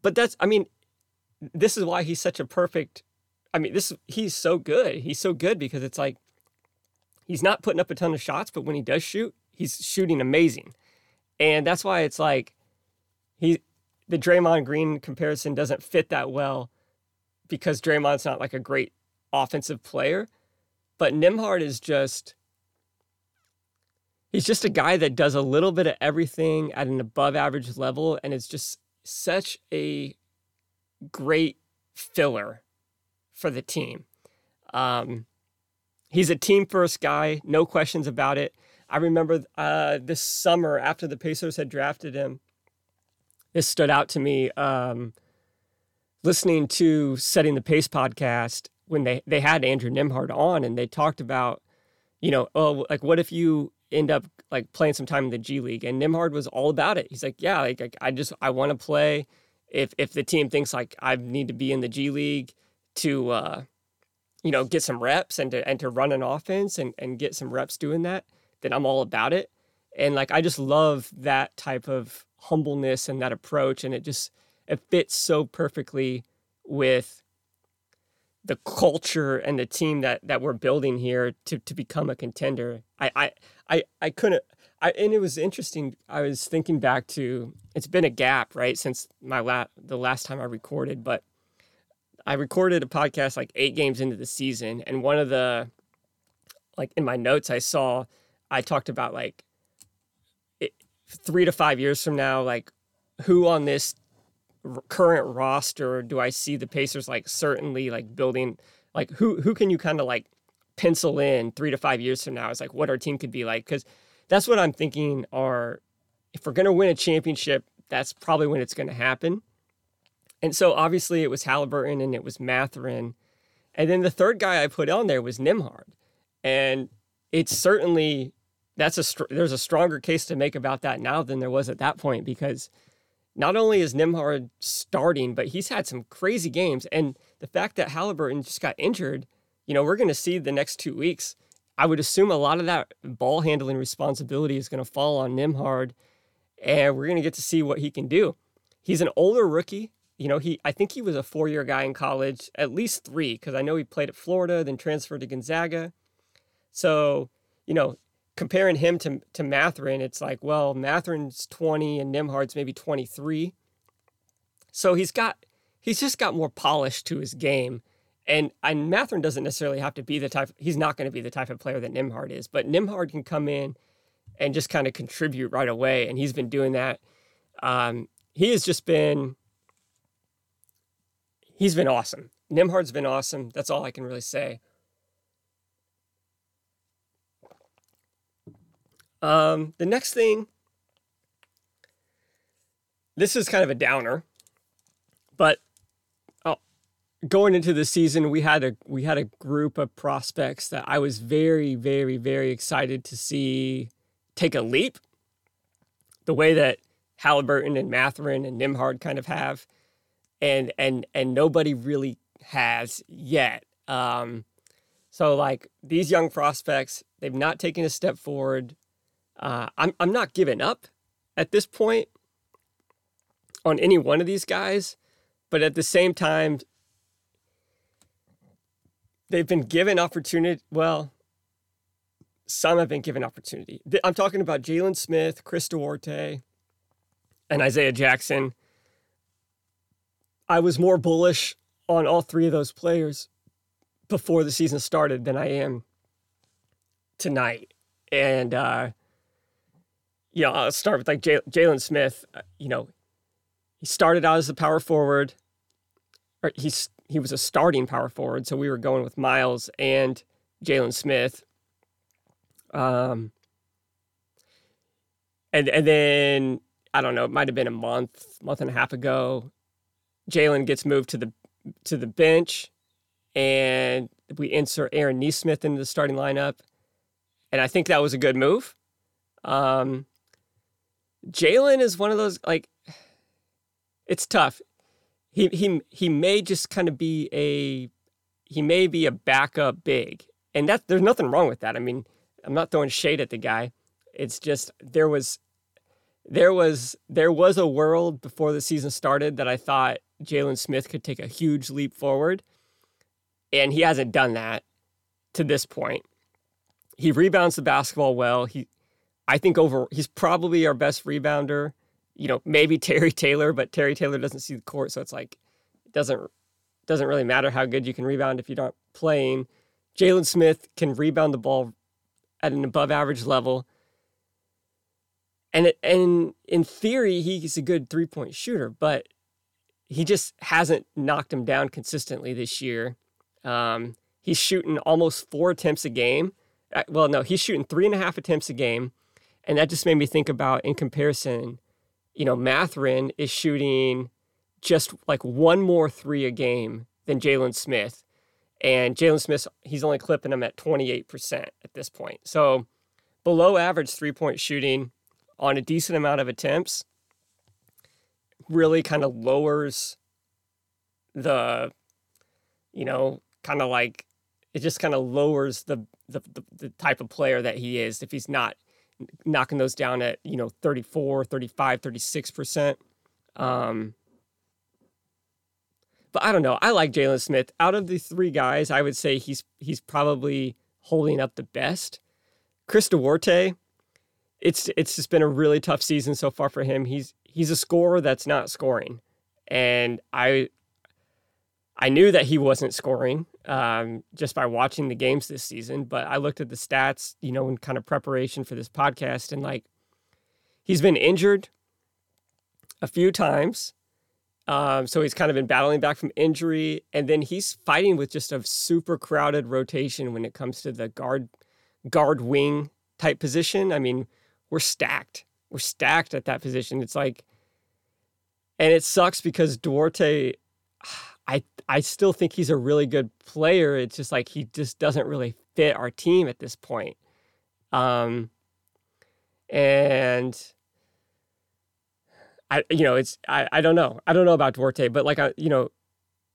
Speaker 1: But that's I mean, this is why he's such a perfect I mean, this he's so good. He's so good because it's like he's not putting up a ton of shots, but when he does shoot, he's shooting amazing. And that's why it's like he the Draymond Green comparison doesn't fit that well because Draymond's not like a great offensive player, but Nembhard is just he's just a guy that does a little bit of everything at an above average level and it's just such a great filler for the team. Um, he's a team first guy, no questions about it. I remember uh, this summer after the Pacers had drafted him, this stood out to me. Um, listening to Setting the Pace podcast when they, they had Andrew Nembhard on and they talked about, you know, oh, like what if you end up like playing some time in the G League. And Nembhard was all about it. He's like, yeah, like I just I want to play. If if the team thinks like I need to be in the G League to uh, you know get some reps and to and to run an offense and and get some reps doing that, then I'm all about it. And like I just love that type of humbleness and that approach, and it just it fits so perfectly with the culture and the team that that we're building here to to become a contender. I I I, I couldn't I and it was interesting. I was thinking back to it's been a gap, right, since my la- the last time I recorded, but I recorded a podcast like 8 games into the season and one of the like in my notes I saw I talked about like it, 3 to 5 years from now like who on this current roster do I see the Pacers like certainly like building like who who can you kind of like pencil in 3 to 5 years from now is like what our team could be like cuz that's what I'm thinking are if we're to win a championship that's probably when it's to happen. And so obviously it was Halliburton and it was Mathurin. And then the third guy I put on there was Nembhard, And it's certainly that's a there's a stronger case to make about that now than there was at that point because not only is Nembhard starting, but he's had some crazy games. And the fact that Halliburton just got injured, you know, we're going to see the next two weeks. I would assume a lot of that ball handling responsibility is going to fall on Nembhard, and we're going to get to see what he can do. He's an older rookie. You know, he I think he was a four year guy in college, at least three, because I know he played at Florida, then transferred to Gonzaga. So, you know, comparing him to to Mathurin, it's like, well, Mathurin's 20 and Nembhard's maybe 23. So he's got he's just got more polish to his game. And and Mathurin doesn't necessarily have to be the type he's not going to be the type of player that Nembhard is, but Nembhard can come in and just kind of contribute right away. And he's been doing that. Um, he has just been he's been awesome. Nembhard's been awesome. That's all I can really say. Um, the next thing, this is kind of a downer, but oh, going into the season, we had a we had a group of prospects that I was very, very, very excited to see take a leap. The way that Halliburton and Mathurin and Nembhard kind of have, and and and nobody really has yet. Um, so like these young prospects, they've not taken a step forward. Uh, I'm I'm not giving up at this point on any one of these guys, but at the same time, they've been given opportunity. Well, some have been given opportunity. I'm talking about Jalen Smith, Chris Duarte, and Isaiah Jackson. I was more bullish on all three of those players before the season started than I am tonight. And uh, you know, I'll start with like Jalen Smith. Uh, you know, he started out as a power forward, or he's he was a starting power forward, so we were going with Miles and Jalen Smith. Um, and and then I don't know, it might have been a month, month and a half ago. Jalen gets moved to the to the bench, and we insert Aaron Nesmith into the starting lineup, and I think that was a good move. Um, Jalen is one of those like it's tough. He he he may just kind of be a he may be a backup big. And that there's nothing wrong with that. I mean, I'm not throwing shade at the guy. It's just there was there was there was a world before the season started that I thought Jalen Smith could take a huge leap forward. And he hasn't done that to this point. He rebounds the basketball well. He I think over he's probably our best rebounder. You know, maybe Terry Taylor, but Terry Taylor doesn't see the court, so it's like it doesn't doesn't really matter how good you can rebound if you're not playing. Jalen Smith can rebound the ball at an above average level. And it, and in theory, he's a good three point shooter, but he just hasn't knocked him down consistently this year. Um, he's shooting almost four attempts a game. Uh, well, no, he's shooting three and a half attempts a game. And that just made me think about, in comparison, you know, Mathurin is shooting just like one more three a game than Jalen Smith. And Jalen Smith, he's only clipping him at 28% at this point. So below average three point shooting on a decent amount of attempts really kind of lowers the, you know, kind of like it just kind of lowers the, the, the the type of player that he is if he's not knocking those down at you know 34 35 36% um but i don't know. I like jalen smith. Out of the three guys i would say he's he's probably holding up the best. Chris duarte it's it's just been a really tough season so far for him. He's he's a scorer that's not scoring. And i I knew that he wasn't scoring um, just by watching the games this season, but I looked at the stats, you know, in kind of preparation for this podcast, and like he's been injured a few times. Um, so he's kind of been battling back from injury, and then he's fighting with just a super crowded rotation when it comes to the guard guard wing type position. I mean, we're stacked. We're stacked at that position. It's like, and it sucks because Duarte I I still think he's a really good player. It's just like he just doesn't really fit our team at this point. Um, and I you know it's I, I don't know I don't know about Duarte, but like I you know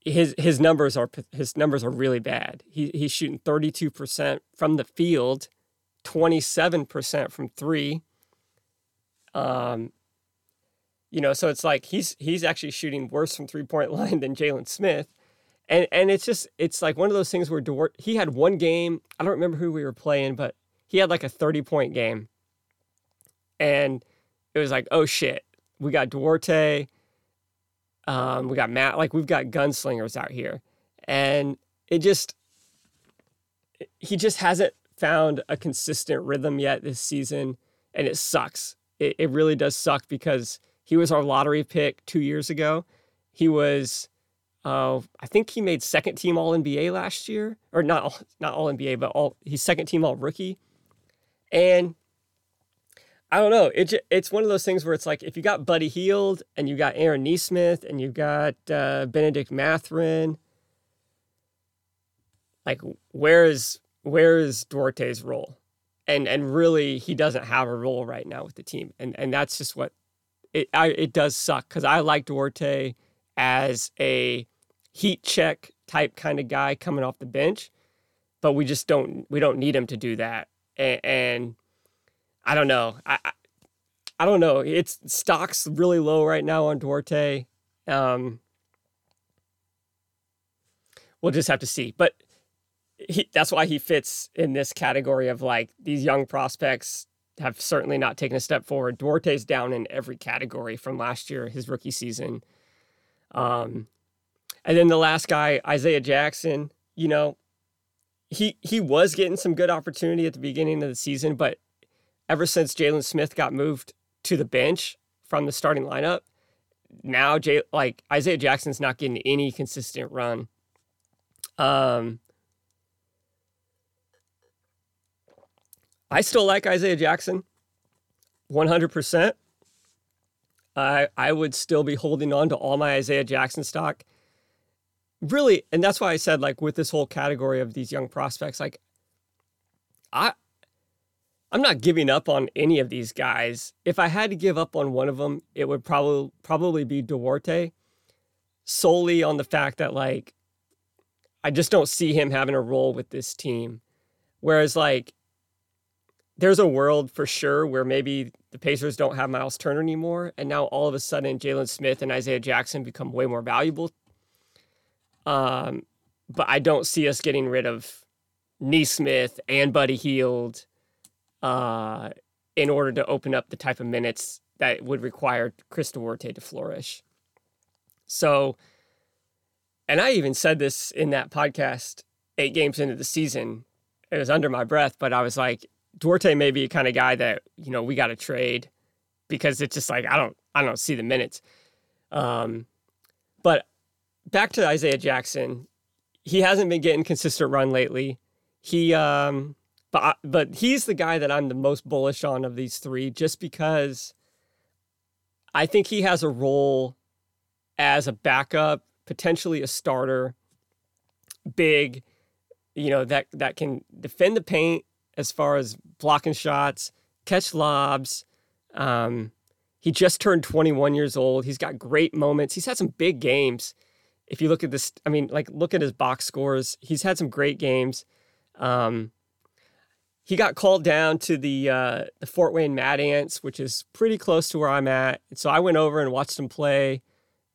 Speaker 1: his his numbers are his numbers are really bad. He he's shooting thirty two percent from the field, twenty seven percent from three. Um, you know, so it's like he's he's actually shooting worse from three point line than Jalen Smith. And and it's just it's like one of those things where Duarte, he had one game, I don't remember who we were playing, but he had like a 30 point game. And it was like, oh shit, we got Duarte, um, we got Matt, like we've got gunslingers out here. And it just he just hasn't found a consistent rhythm yet this season, and it sucks. It, it really does suck because he was our lottery pick two years ago. He was, uh, I think he made second team All NBA last year, or not not All NBA, but all he's second team All Rookie. And I don't know. It it's one of those things where it's like if you got Buddy Hield and you got Aaron Nesmith and you got uh, Benedict Mathurin, like where is where is Duarte's role? And and really he doesn't have a role right now with the team. And and that's just what it I, it does suck because I like Duarte as a heat check type kind of guy coming off the bench, but we just don't we don't need him to do that. And, and I don't know. I, I, I don't know. It's stock's really low right now on Duarte. Um, we'll just have to see. But he, that's why he fits in this category of like these young prospects have certainly not taken a step forward. Duarte's down in every category from last year, his rookie season. Um, and then the last guy, Isaiah Jackson, you know, he he was getting some good opportunity at the beginning of the season, but ever since Jalen Smith got moved to the bench from the starting lineup, now Jay, like Isaiah Jackson's not getting any consistent run. Um, I still like Isaiah Jackson 100%. I, I would still be holding on to all my Isaiah Jackson stock. Really, and that's why I said, like, with this whole category of these young prospects, like, I, I'm not giving up on any of these guys. If I had to give up on one of them, it would probably probably be Duarte, solely on the fact that like I just don't see him having a role with this team. Whereas like there's a world for sure where maybe the Pacers don't have Miles Turner anymore, and now all of a sudden Jalen Smith and Isaiah Jackson become way more valuable. Um, but I don't see us getting rid of Nesmith and Buddy Hield uh, in order to open up the type of minutes that would require Chris Duarte to flourish. So and I even said this in that podcast eight games into the season. It was under my breath, but I was like, Duarte may be a kind of guy that you know we got to trade because it's just like I don't I don't see the minutes. Um, but back to Isaiah Jackson, he hasn't been getting consistent run lately. He um, but but he's the guy that I'm the most bullish on of these three, just because I think he has a role as a backup, potentially a starter, big, you know that that can defend the paint as far as blocking shots, catch lobs. Um, he just turned 21 years old. He's got great moments. He's had some big games. If you look at this, I mean, like look at his box scores. He's had some great games. Um, he got called down to the uh, the Fort Wayne Mad Ants, which is pretty close to where I'm at. So I went over and watched him play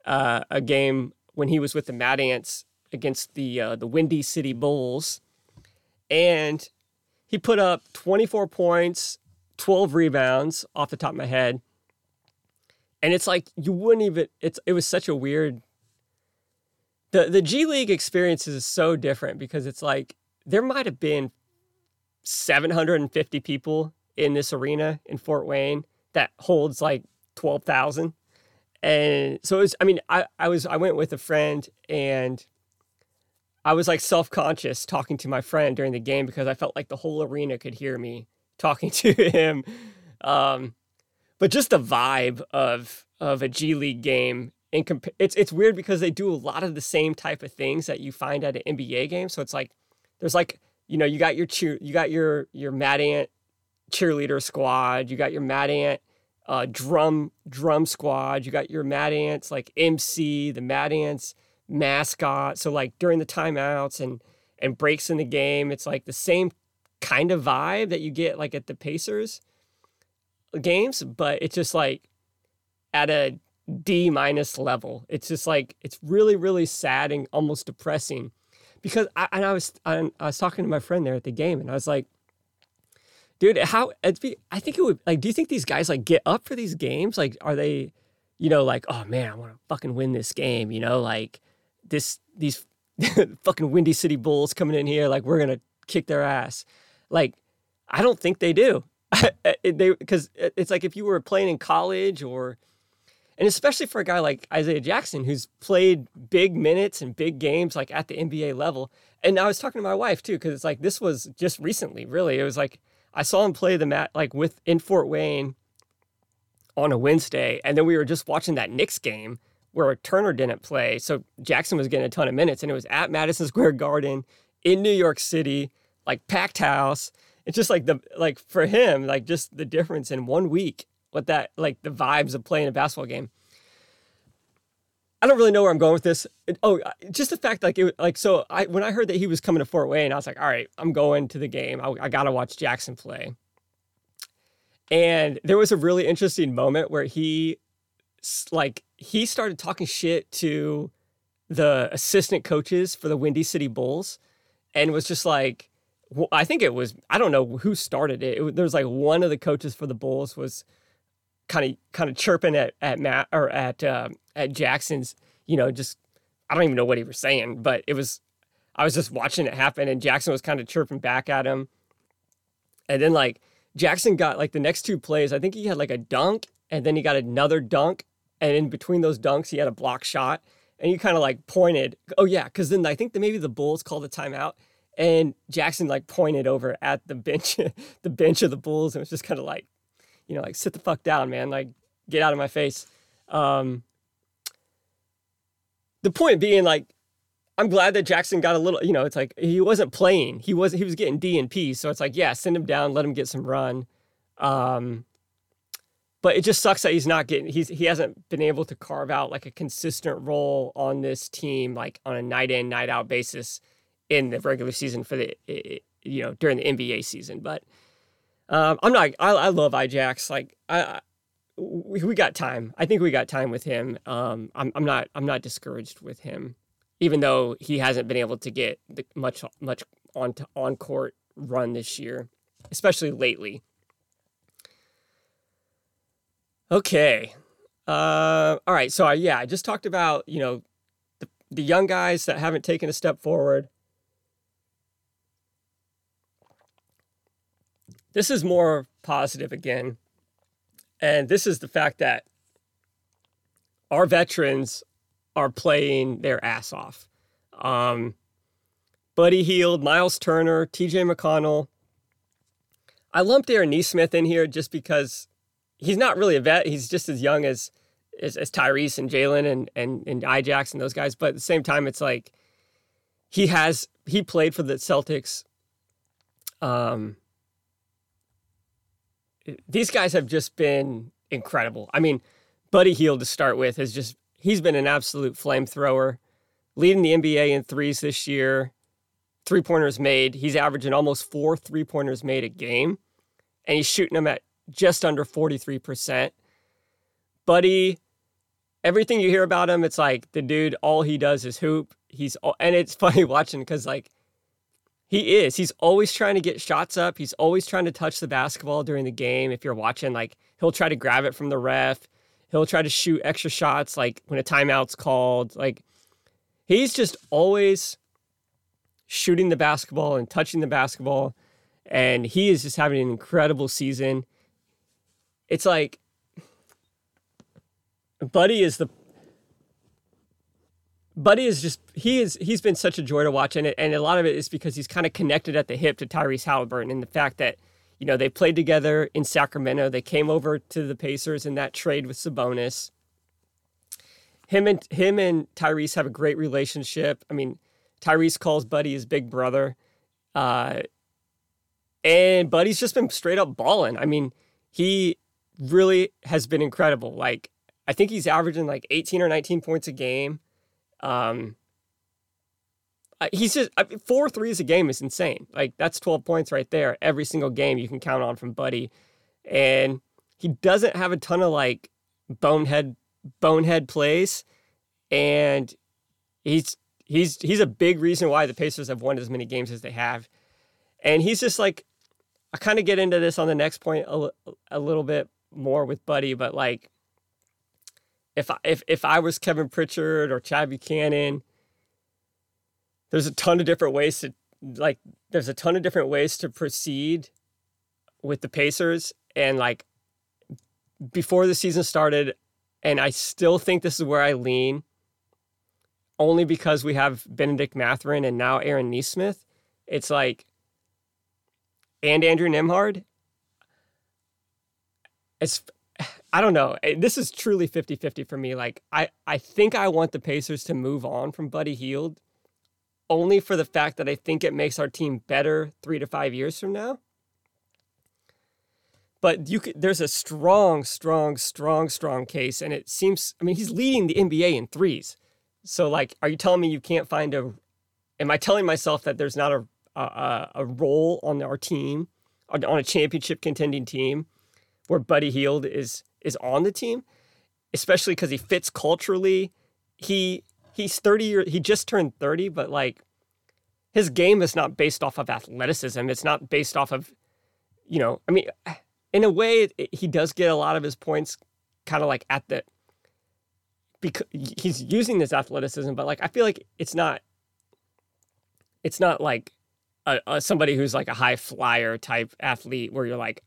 Speaker 1: uh, a game when he was with the Mad Ants against the uh, the Windy City Bulls, and he put up 24 points, 12 rebounds off the top of my head. And it's like you wouldn't even it's it was such a weird the the G League experience is so different because it's like there might have been 750 people in this arena in Fort Wayne that holds like 12,000. And so it was, I mean, I, I was, I went with a friend and I was like self conscious talking to my friend during the game because I felt like the whole arena could hear me talking to him. Um, but just the vibe of, of a G League game in comp- it's, it's weird because they do a lot of the same type of things that you find at an NBA game. So it's like, there's like you know, you got your cheer, you got your your Mad Ant cheerleader squad, you got your Mad Ant uh, drum drum squad, you got your Mad Ants like MC, the Mad Ants mascot. So like during the timeouts and and breaks in the game, it's like the same kind of vibe that you get like at the Pacers games, but it's just like at a D minus level. It's just like it's really really sad and almost depressing because I, and I was I, I was talking to my friend there at the game, and I was like, dude, how be, I think it would like. Do you think these guys like get up for these games? Like, are they, you know, like, oh man, I want to fucking win this game. You know, like this these fucking Windy City Bulls coming in here, like we're gonna kick their ass. Like, I don't think they do. they because it's like if you were playing in college or and especially for a guy like Isaiah Jackson, who's played big minutes and big games like at the NBA level. And I was talking to my wife too, because it's like this was just recently, really. It was like I saw him play the mat like with in Fort Wayne on a Wednesday, and then we were just watching that Knicks game where Turner didn't play, so Jackson was getting a ton of minutes, and it was at Madison Square Garden in New York City, like packed house. It's just like the like for him, like just the difference in one week what that like the vibes of playing a basketball game. I don't really know where I'm going with this. Oh, uh, just the fact like it like so I when I heard that he was coming to Fort Wayne, I was like, all right, I'm going to the game. I, I got to watch Jackson play. And there was a really interesting moment where he like he started talking shit to the assistant coaches for the Windy City Bulls and was just like I think it was I don't know who started it. it there was like one of the coaches for the Bulls was kind of kind of chirping at at Matt or at uh, at Jackson's. You know, just I don't even know what he was saying, but it was I was just watching it happen, and Jackson was kind of chirping back at him, and then like Jackson got like the next two plays. I think he had like a dunk, and then he got another dunk, and in between those dunks, he had a block shot, and he kind of like pointed. Oh yeah, because then I think that maybe the Bulls called a timeout. And Jackson like pointed over at the bench, the bench of the Bulls, and was just kind of like, you know, like sit the fuck down, man. Like get out of my face. Um, the point being, like, I'm glad that Jackson got a little, you know, it's like he wasn't playing. He was he was getting D and P. So it's like, yeah, send him down, let him get some run. Um, but it just sucks that he's not getting he's he hasn't been able to carve out like a consistent role on this team, like on a night in, night out basis in the regular season for the you know, during the NBA season. But um, I'm not. I, I love Ijax. Like I, we, we got time. I think we got time with him. Um, I'm, I'm not. I'm not discouraged with him, even though he hasn't been able to get the, much much on on court run this year, especially lately. Okay. Uh, all right. So I, yeah, I just talked about you know the the young guys that haven't taken a step forward. This is more positive again. And this is the fact that our veterans are playing their ass off. Um, Buddy Hield, Miles Turner, TJ McConnell. I lumped Aaron Nesmith in here just because he's not really a vet. He's just as young as as, as Tyrese and Jalen and, and and Ijax and those guys. But at the same time, it's like he has he played for the Celtics. Um, these guys have just been incredible. I mean, Buddy Hield to start with has just he's been an absolute flamethrower, leading the NBA in threes this year. Three pointers made. He's averaging almost four three pointers made a game, and he's shooting them at just under 43%. Buddy, everything you hear about him, it's like the dude, all he does is hoop. He's, and it's funny watching because, like, he is. He's always trying to get shots up. He's always trying to touch the basketball during the game. If you're watching, like, he'll try to grab it from the ref. He'll try to shoot extra shots, like when a timeout's called. Like, he's just always shooting the basketball and touching the basketball. And he is just having an incredible season it's like Buddy is the Buddy is just he is he's been such a joy to watch and it, and a lot of it is because he's kind of connected at the hip to Tyrese Halliburton and the fact that you know they played together in Sacramento they came over to the Pacers in that trade with Sabonis. Him and him and Tyrese have a great relationship. I mean Tyrese calls Buddy his big brother uh, and Buddy's just been straight up balling. I mean he really has been incredible. Like I think he's averaging like 18 or 19 points a game. Um, he's just four threes a game is insane. Like that's 12 points right there. Every single game you can count on from Buddy, and he doesn't have a ton of like bonehead bonehead plays, and he's he's he's a big reason why the Pacers have won as many games as they have, and he's just like I kind of get into this on the next point a, a little bit, more with Buddy, but like if I, if if I was Kevin Pritchard or Chad Buchanan, there's a ton of different ways to like there's a ton of different ways to proceed with the Pacers and like before the season started and I still think this is where I lean only because we have Benedict Mathurin and now Aaron Nesmith. It's like and Andrew Nembhard it's I don't know. Eh, this is truly 50-50 for me. Like I I think I want the Pacers to move on from Buddy Hield only for the fact that I think it makes our team better 3 to 5 years from now. But you could, there's a strong strong strong strong case and it seems I mean he's leading the NBA in threes. So like are you telling me you can't find a am I telling myself that there's not a a, a role on our team on a championship contending team where Buddy Hield is is on the team, especially because he fits culturally. He he's 30 years he just turned 30, but like his game is not based off of athleticism. It's not based off of, you know, I mean, in a way, it, he does get a lot of his points kind of like at the because he's using this athleticism, but like I feel like it's not it's not like a, a, somebody who's like a high flyer type athlete where you're like,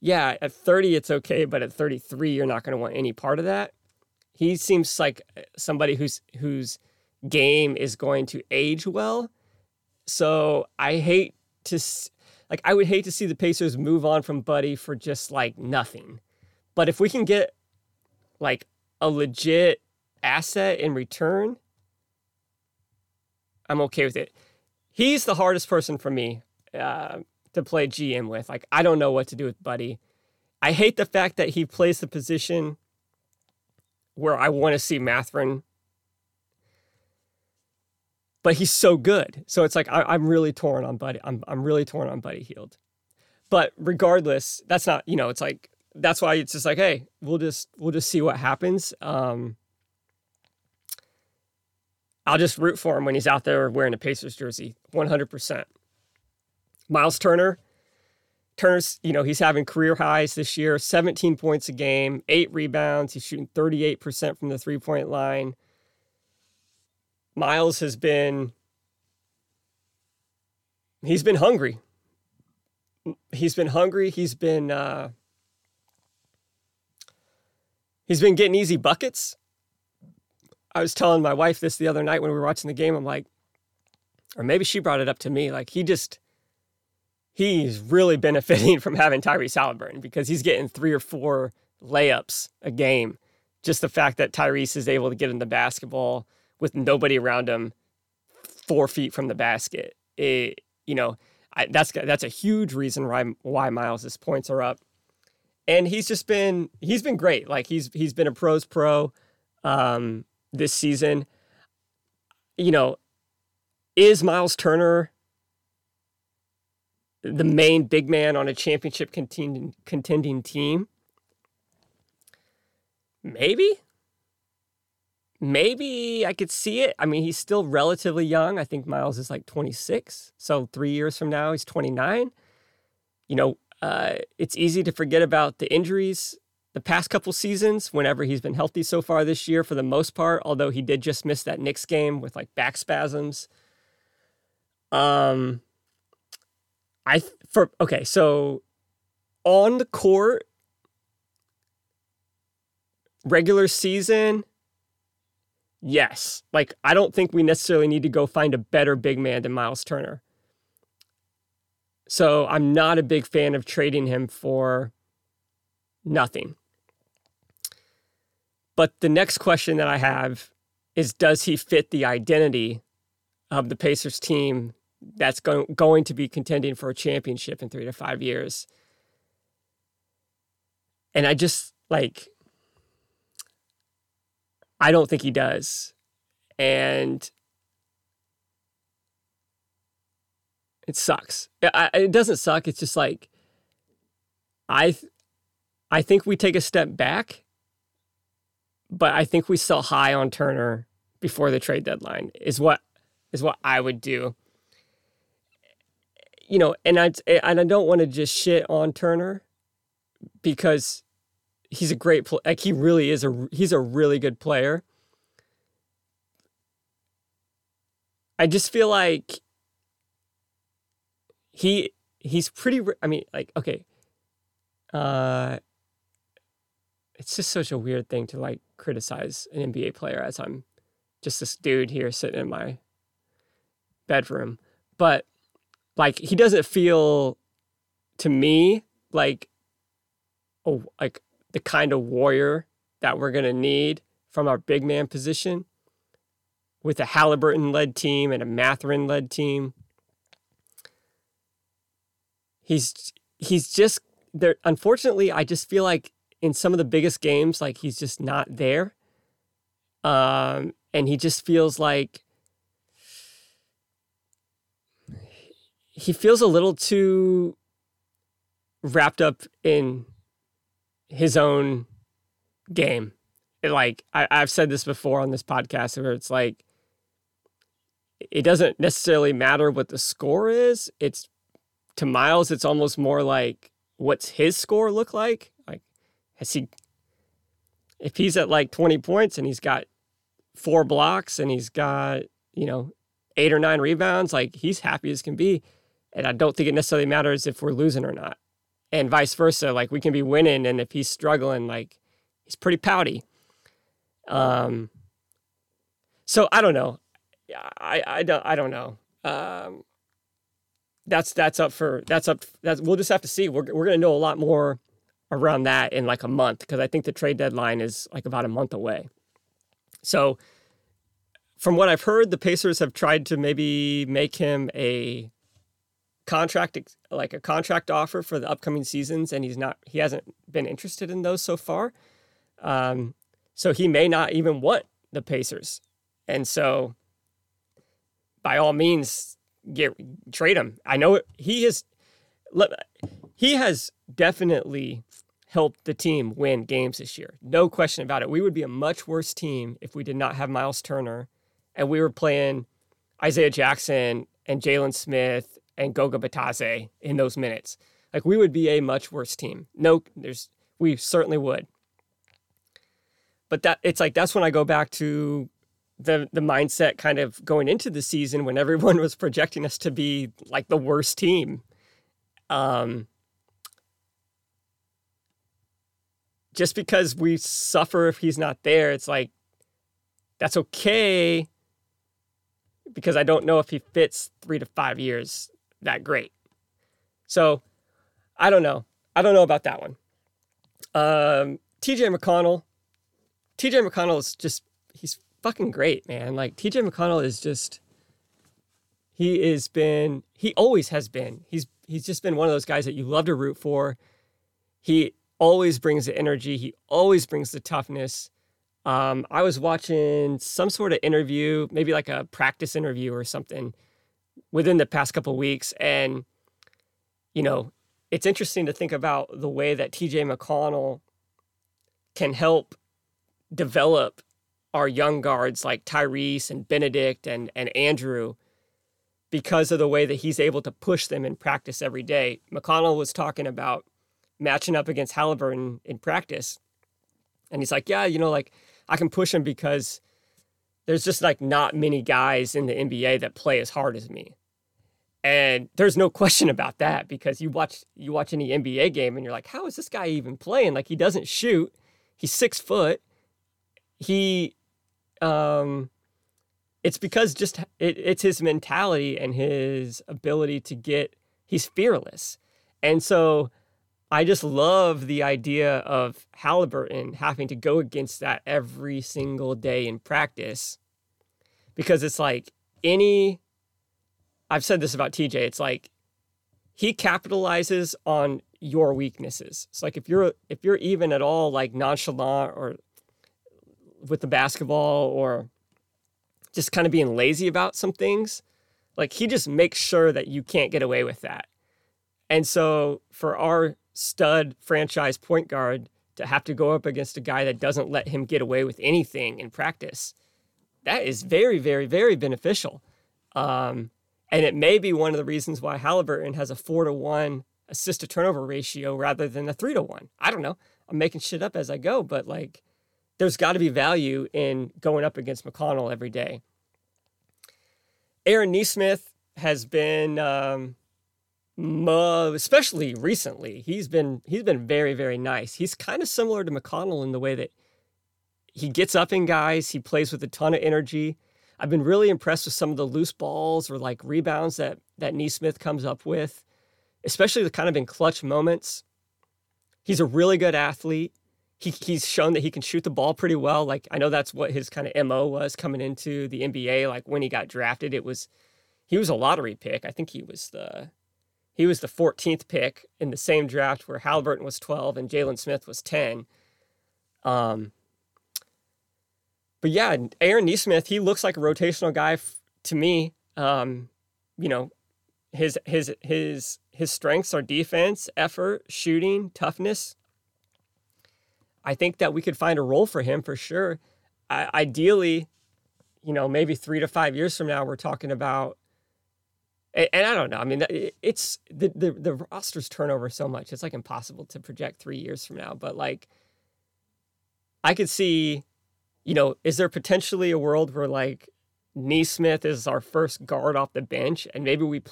Speaker 1: yeah, at 30 it's okay, but at 33 you're not going to want any part of that. He seems like uh, somebody whose whose game is going to age well. So I hate to like I would hate to see the Pacers move on from Buddy for just like nothing. But if we can get like a legit asset in return, I'm okay with it. He's the hardest person for me. Uh, to play GM with. Like, I don't know what to do with Buddy. I hate the fact that he plays the position where I want to see Mathurin, but he's so good. So it's like I, am really torn on Buddy. I'm I'm really torn on Buddy Hield. But regardless, that's not you know. It's like that's why it's just like hey, we'll just we'll just see what happens. Um, I'll just root for him when he's out there wearing a Pacers jersey, 100 percent. Miles Turner, Turner's, you know, he's having career highs this year 17 points a game, eight rebounds. He's shooting 38% from the three point line. Miles has been he's been hungry. He's been hungry. He's been uh, he's been getting easy buckets. I was telling my wife this the other night when we were watching the game. I'm like, or maybe she brought it up to me. Like he just he's really benefiting from having Tyrese Halliburton because he's getting three or four layups a game. Just the fact that Tyrese is able to get in the basketball with nobody around him, four feet from the basket. It, you know, I, that's that's a huge reason why why Miles's points are up, and he's just been he's been great. Like he's he's been a pros pro um, this season. You know, is Miles Turner the main big man on a championship contending contending team? Maybe maybe I could see it. I mean, he's still relatively young. I think Miles is like 26. So three years from now, he's 29. You know, uh, it's easy to forget about the injuries the past couple seasons whenever he's been healthy so far this year for the most part, although he did just miss that Knicks game with like back spasms. Um, I, for, okay, so on the court, regular season, yes. Like, I don't think we necessarily need to go find a better big man than Miles Turner. So I'm not a big fan of trading him for nothing. But the next question that I have is Does he fit the identity of the Pacers team that's go- going to be contending for a championship in three to five years? And I just like, I don't think he does. And it sucks. It doesn't suck. It's just like I I think we take a step back, but I think we sell high on Turner before the trade deadline is what is what I would do. You know, and I and I don't want to just shit on Turner because he's a great player. Like he really is a he's a really good player. I just feel like he he's pretty. I mean, like okay, uh, it's just such a weird thing to like criticize an NBA player as I'm just this dude here sitting in my bedroom, but like he doesn't feel to me like oh like the kind of warrior that we're to need from our big man position with a Halliburton led team and a Mathurin led team. He's he's just there unfortunately I just feel like in some of the biggest games like he's just not there. Um and he just feels like he feels a little too wrapped up in his own game. It, like I, I've said this before on this podcast, where it's like it doesn't necessarily matter what the score is. It's to Miles, it's almost more like what's his score look like? Like has he if he's at like 20 points and he's got four blocks and he's got, you know, eight or nine rebounds, like he's happy as can be. And I don't think it necessarily matters if we're losing or not and vice versa. Like we can be winning, and if he's struggling, like he's pretty pouty. Um. So I don't know. I I don't I don't know. Um. That's that's up for that's up. That's we'll just have to see. We're we're gonna know a lot more around that in like a month because I think the trade deadline is like about a month away. So, from what I've heard, the Pacers have tried to maybe make him a contract like a contract offer for the upcoming seasons and he's not he hasn't been interested in those so far. Um, so he may not even want the pacers. And so by all means get trade him. I know he has he has definitely helped the team win games this year. No question about it. We would be a much worse team if we did not have miles turner and we were playing isaiah jackson and jalen smith and Goga Bitadze in those minutes. Like we would be a much worse team. No, there's we certainly would. But that it's like that's when I go back to the the mindset kind of going into the season when everyone was projecting us to be like the worst team. Um, just because we suffer if he's not there, it's like that's okay because I don't know if he fits three to five years that great. So I don't know. I don't know about that one. Um, TJ McConnell. TJ McConnell is just, he's fucking great, man. Like, TJ McConnell is just, he has been, he always has been. He's, he's just been one of those guys that you love to root for. He always brings the energy, he always brings the toughness. Um, I was watching some sort of interview, maybe like a practice interview or something within the past couple weeks. And, you know, it's interesting to think about the way that TJ McConnell can help develop our young guards like Tyrese and Benedict and, and Andrew because of the way that he's able to push them in practice every day. McConnell was talking about matching up against Halliburton in practice. And he's like, yeah, you know, like I can push him because there's just like not many guys in the NBA that play as hard as me. And there's no question about that because you watch you watch any NBA game and you're like, how is this guy even playing? Like he doesn't shoot. He's six foot. He um it's because just it, it's his mentality and his ability to get he's fearless. And so I just love the idea of Halliburton having to go against that every single day in practice because it's like any I've said this about TJ. It's like he capitalizes on your weaknesses. It's like if you're if you're even at all like nonchalant or with the basketball or just kind of being lazy about some things, like he just makes sure that you can't get away with that. And so for our stud franchise point guard to have to go up against a guy that doesn't let him get away with anything in practice, that is very, very, very beneficial. Um, and it may be one of the reasons why Halliburton has a four to one assist to turnover ratio rather than a three to one. I don't know. I'm making shit up as I go, but like there's got to be value in going up against McConnell every day. Aaron Nesmith has been, um, especially recently, he's been he's been very very nice. He's kind of similar to McConnell in the way that he gets up in guys, he plays with a ton of energy. I've been really impressed with some of the loose balls or like rebounds that that Nesmith comes up with, especially the kind of in clutch moments. He's a really good athlete. He, he's shown that he can shoot the ball pretty well. Like I know that's what his kind of mo was coming into the NBA. Like when he got drafted, it was he was a lottery pick. I think he was the he was the 14th pick in the same draft where Halliburton was 12 and Jalen Smith was 10. Um, but yeah, Aaron Nesmith, he looks like a rotational guy f- to me. Um, you know, his his his his strengths are defense, effort, shooting, toughness. I think that we could find a role for him for sure. I, ideally, you know, maybe three to five years from now, we're talking about. And, and I don't know. I mean, it's the, the the rosters turnover so much. It's like impossible to project three years from now. But like, I could see you know, is there potentially a world where like Nesmith is our first guard off the bench, and maybe we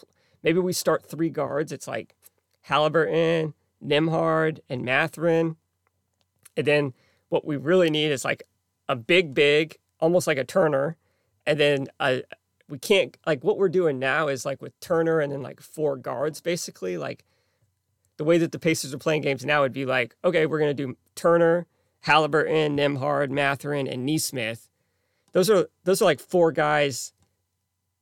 Speaker 1: maybe we start three guards. It's like Halliburton, Nembhard, and Mathurin, and then what we really need is like a big, big, almost like a Turner, and then a we can't like what we're doing now is like with Turner and then like four guards basically like the way that the Pacers are playing games now would be like okay we're gonna do Turner Halliburton, Nembhard, Mathurin, and Nesmith. Those are those are like four guys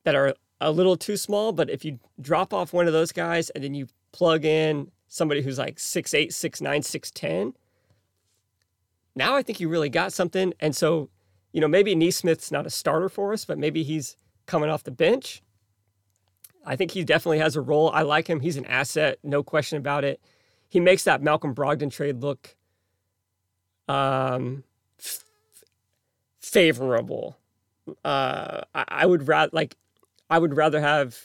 Speaker 1: that are a little too small, but if you drop off one of those guys and then you plug in somebody who's like six eight, six nine, six ten, now I think you really got something. And so, you know, maybe Nesmith's not a starter for us, but maybe he's coming off the bench. I think he definitely has a role. I like him. He's an asset, no question about it. He makes that Malcolm Brogdon trade look um, f- favorable. Uh, I, I would rather like I would rather have,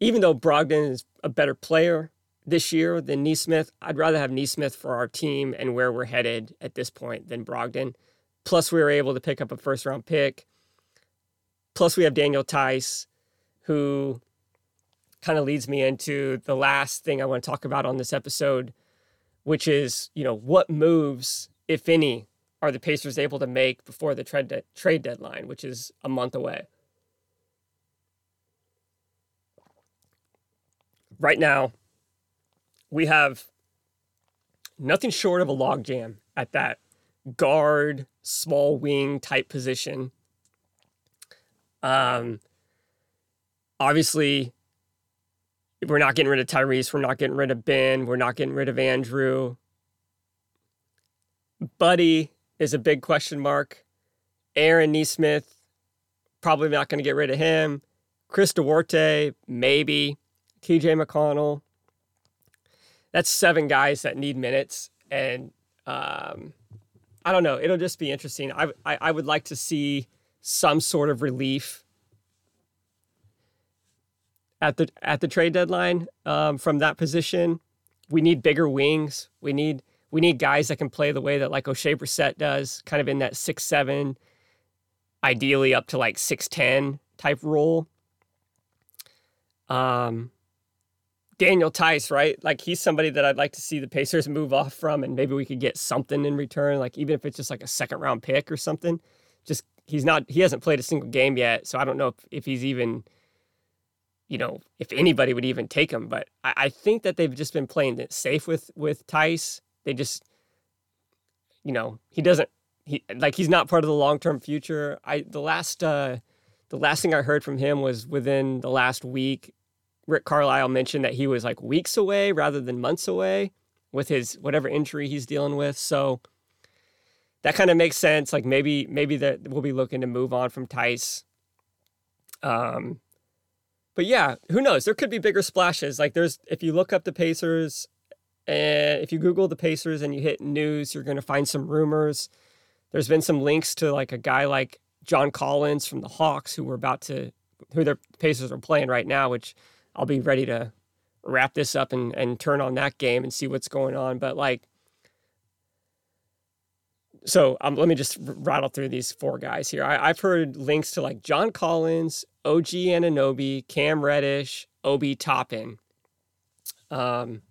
Speaker 1: even though Brogdon is a better player this year than Nesmith, I'd rather have Nesmith for our team and where we're headed at this point than Brogdon. Plus, we were able to pick up a first round pick. Plus, we have Daniel Theis, who kind of leads me into the last thing I want to talk about on this episode, which is, you know, what moves, if any, are the Pacers able to make before the trade, de- trade deadline, which is a month away? Right now, we have nothing short of a logjam at that guard, small wing type position. Um, obviously, we're not getting rid of Tyrese. We're not getting rid of Ben. We're not getting rid of Andrew. Buddy is a big question mark. Aaron Nesmith, probably not going to get rid of him. Chris Duarte, maybe. TJ McConnell. That's seven guys that need minutes. And um, I don't know. It'll just be interesting. I, I, I would like to see some sort of relief at the at the trade deadline um, from that position. We need bigger wings. We need we need guys that can play the way that like Oshae Brissett does, kind of in that six seven, ideally up to like six ten type role. Um, Daniel Theis, right? Like he's somebody that I'd like to see the Pacers move off from, and maybe we could get something in return, like even if it's just like a second round pick or something. Just he's not he hasn't played a single game yet, so I don't know if, if he's even you know, if anybody would even take him. But I, I think that they've just been playing it safe with with Theis. They just, you know, he doesn't he like he's not part of the long term future. I the last uh the last thing I heard from him was within the last week. Rick Carlisle mentioned that he was like weeks away rather than months away with his whatever injury he's dealing with. So that kind of makes sense. Like maybe maybe that we'll be looking to move on from Theis. Um, but yeah, who knows? There could be bigger splashes. Like there's if you look up the Pacers and if you Google the Pacers and you hit news, you're going to find some rumors. There's been some links to like a guy like John Collins from the Hawks who were about to who the Pacers are playing right now, which I'll be ready to wrap this up and, and turn on that game and see what's going on. But like so um, let me just rattle through these four guys here. I, have heard links to like John Collins, OG Anunoby, Cam Reddish, Obi Toppin. Um,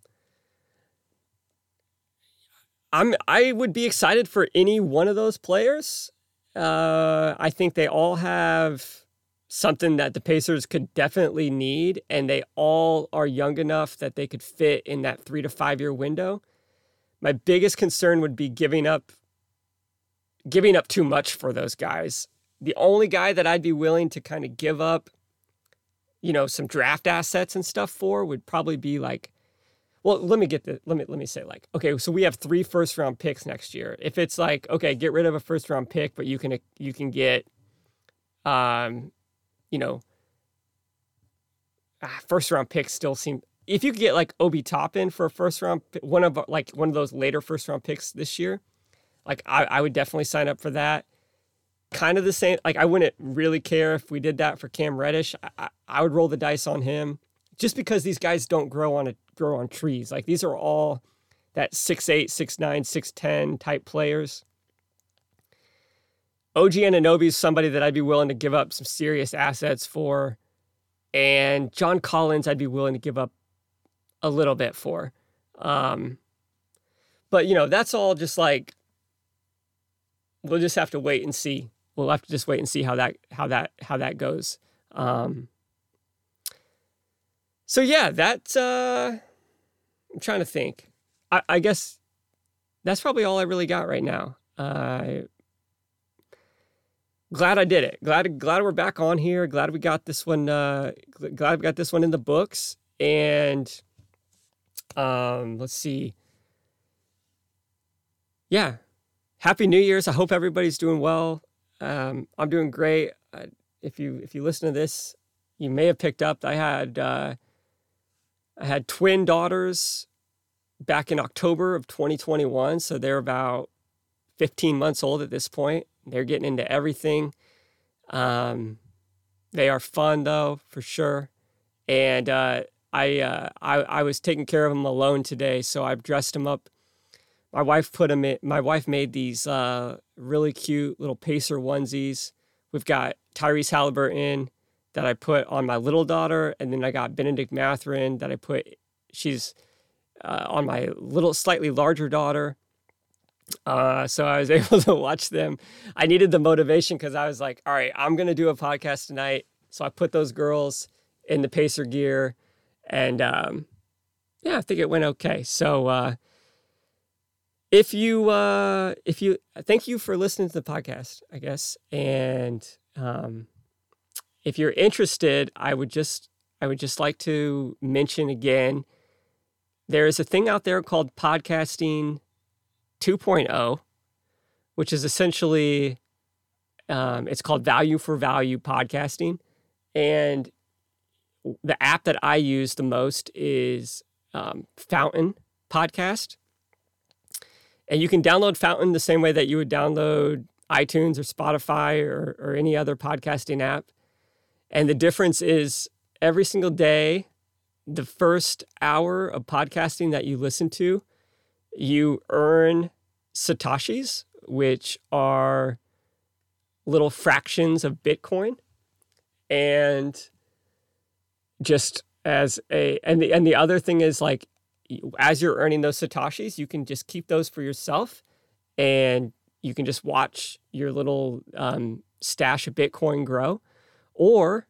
Speaker 1: I'm I would be excited for any one of those players. Uh, I think they all have something that the Pacers could definitely need, and they all are young enough that they could fit in that three to five year window. My biggest concern would be giving up giving up too much for those guys. The only guy that I'd be willing to kind of give up, you know, some draft assets and stuff for would probably be like, well, let me get the let me let me say like, okay, so we have three first round picks next year. If it's like, okay, get rid of a first round pick, but you can you can get, um, you know, ah, first round picks still seem if you could get like Obi Toppin for a first round one of like one of those later first round picks this year, like I, I would definitely sign up for that. Kind of the same. Like I wouldn't really care if we did that for Cam Reddish. I, I would roll the dice on him, just because these guys don't grow on a grow on trees. Like these are all that six eight, six nine, six ten type players. OG Anunoby is somebody that I'd be willing to give up some serious assets for. And John Collins, I'd be willing to give up a little bit for. Um, but, you know, that's all just like we'll just have to wait and see. We'll have to just wait and see how that how that how that goes. Um, so yeah, that's uh, I'm trying to think. I, I guess that's probably all I really got right now. Uh, glad I did it. Glad glad we're back on here. Glad we got this one. Uh, glad we got this one in the books. And um, let's see. Yeah, happy New Year's. I hope everybody's doing well. Um, I'm doing great. Uh, if you if you listen to this, you may have picked up. I had uh, I had twin daughters back in October of 2021, so they're about 15 months old at this point. They're getting into everything. Um, they are fun though, for sure. And uh, I, uh, I I was taking care of them alone today, so I've dressed them up my wife put them in, my wife made these uh, really cute little pacer onesies. We've got Tyrese Halliburton that I put on my little daughter, and then I got Benedict Mathurin that I put. She's uh, on my little, slightly larger daughter. Uh, so I was able to watch them. I needed the motivation because I was like, all right, I'm gonna do a podcast tonight. So I put those girls in the pacer gear, and um, yeah, I think it went okay. So uh, if you uh, if you thank you for listening to the podcast, I guess, and um, if you're interested, I would just I would just like to mention again. There is a thing out there called podcasting 2.0, which is essentially um, it's called value for value podcasting, and the app that I use the most is um, Fountain Podcast, and you can download Fountain the same way that you would download iTunes or Spotify or, or any other podcasting app. And the difference is every single day, the first hour of podcasting that you listen to, you earn Satoshis, which are little fractions of Bitcoin. And just as a and the and the other thing is like as you're earning those satoshis, you can just keep those for yourself, and you can just watch your little um, stash of Bitcoin grow, or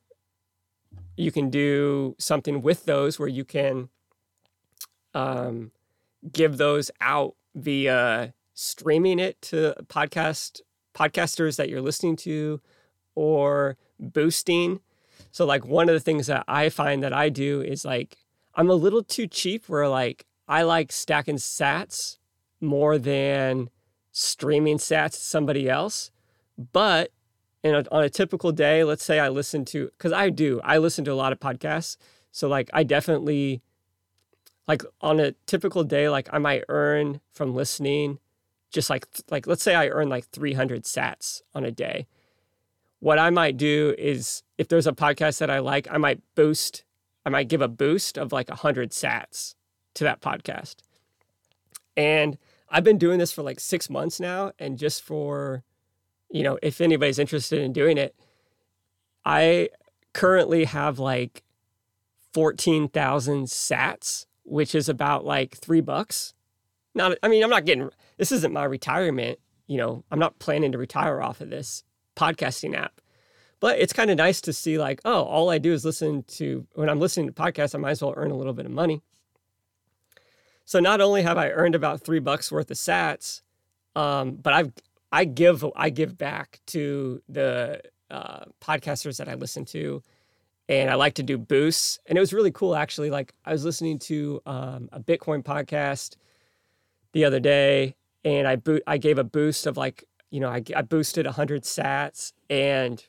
Speaker 1: you can do something with those where you can um, give those out via streaming it to podcast podcasters that you're listening to or boosting. So like one of the things that I find that I do is like I'm a little too cheap where like I like stacking sats more than streaming sats to somebody else. But in a, on a typical day, let's say I listen to cuz I do, I listen to a lot of podcasts. So like I definitely like on a typical day like I might earn from listening just like like let's say I earn like 300 sats on a day. What I might do is if there's a podcast that I like, I might boost I might give a boost of like 100 sats to that podcast. And I've been doing this for like 6 months now and just for you know, if anybody's interested in doing it, I currently have like 14,000 sats, which is about like 3 bucks. Not I mean, I'm not getting this isn't my retirement. You know, I'm not planning to retire off of this podcasting app. But it's kind of nice to see, like, oh, all I do is listen to, when I'm listening to podcasts, I might as well earn a little bit of money. So not only have I earned about three bucks worth of sats, um, but I've, I give, I give back to the uh, podcasters that I listen to. And I like to do boosts. And it was really cool, actually. Like, I was listening to um, a Bitcoin podcast the other day and I boot I gave a boost of like you know I, I boosted 100 sats and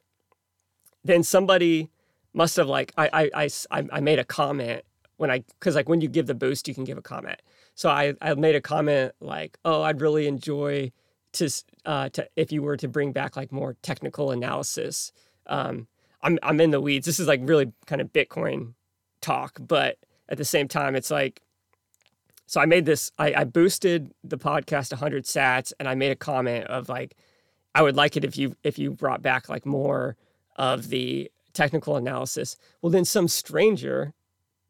Speaker 1: then somebody must have like I I I, I made a comment when I because like when you give the boost you can give a comment. So I I made a comment like oh I'd really enjoy to uh to if you were to bring back like more technical analysis. Um I'm I'm in the weeds. This is like really kind of Bitcoin talk but at the same time it's like so I made this, I, I boosted the podcast 100 sats and I made a comment of like, I would like it if you if you brought back like more of the technical analysis. Well, then some stranger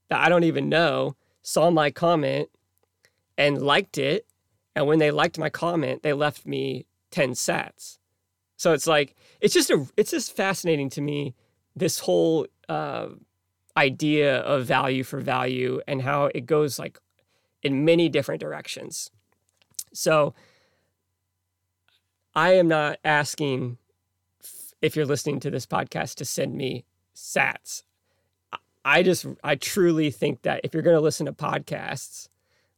Speaker 1: that I don't even know saw my comment and liked it. And when they liked my comment, they left me 10 sats. So it's like, it's just a, it's just fascinating to me, this whole uh, idea of value for value and how it goes like in many different directions. So I am not asking if you're listening to this podcast to send me sats. I just I truly think that if you're going to listen to podcasts,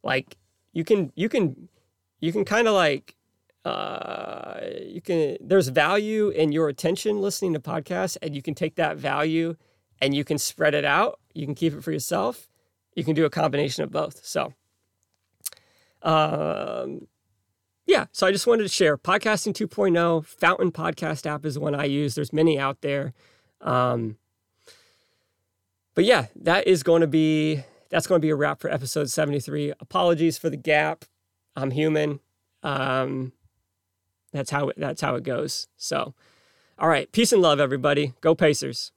Speaker 1: like you can you can you can kind of like uh you can there's value in your attention listening to podcasts and you can take that value and you can spread it out. You can keep it for yourself. You can do a combination of both. So um, yeah, so I just wanted to share podcasting 2.0. Fountain podcast app is the one I use. There's many out there. Um, but yeah, that is going to be that's going to be a wrap for episode 73. Apologies for the gap. I'm human. Um, that's how that's how it goes. So, all right, peace and love, everybody. Go Pacers.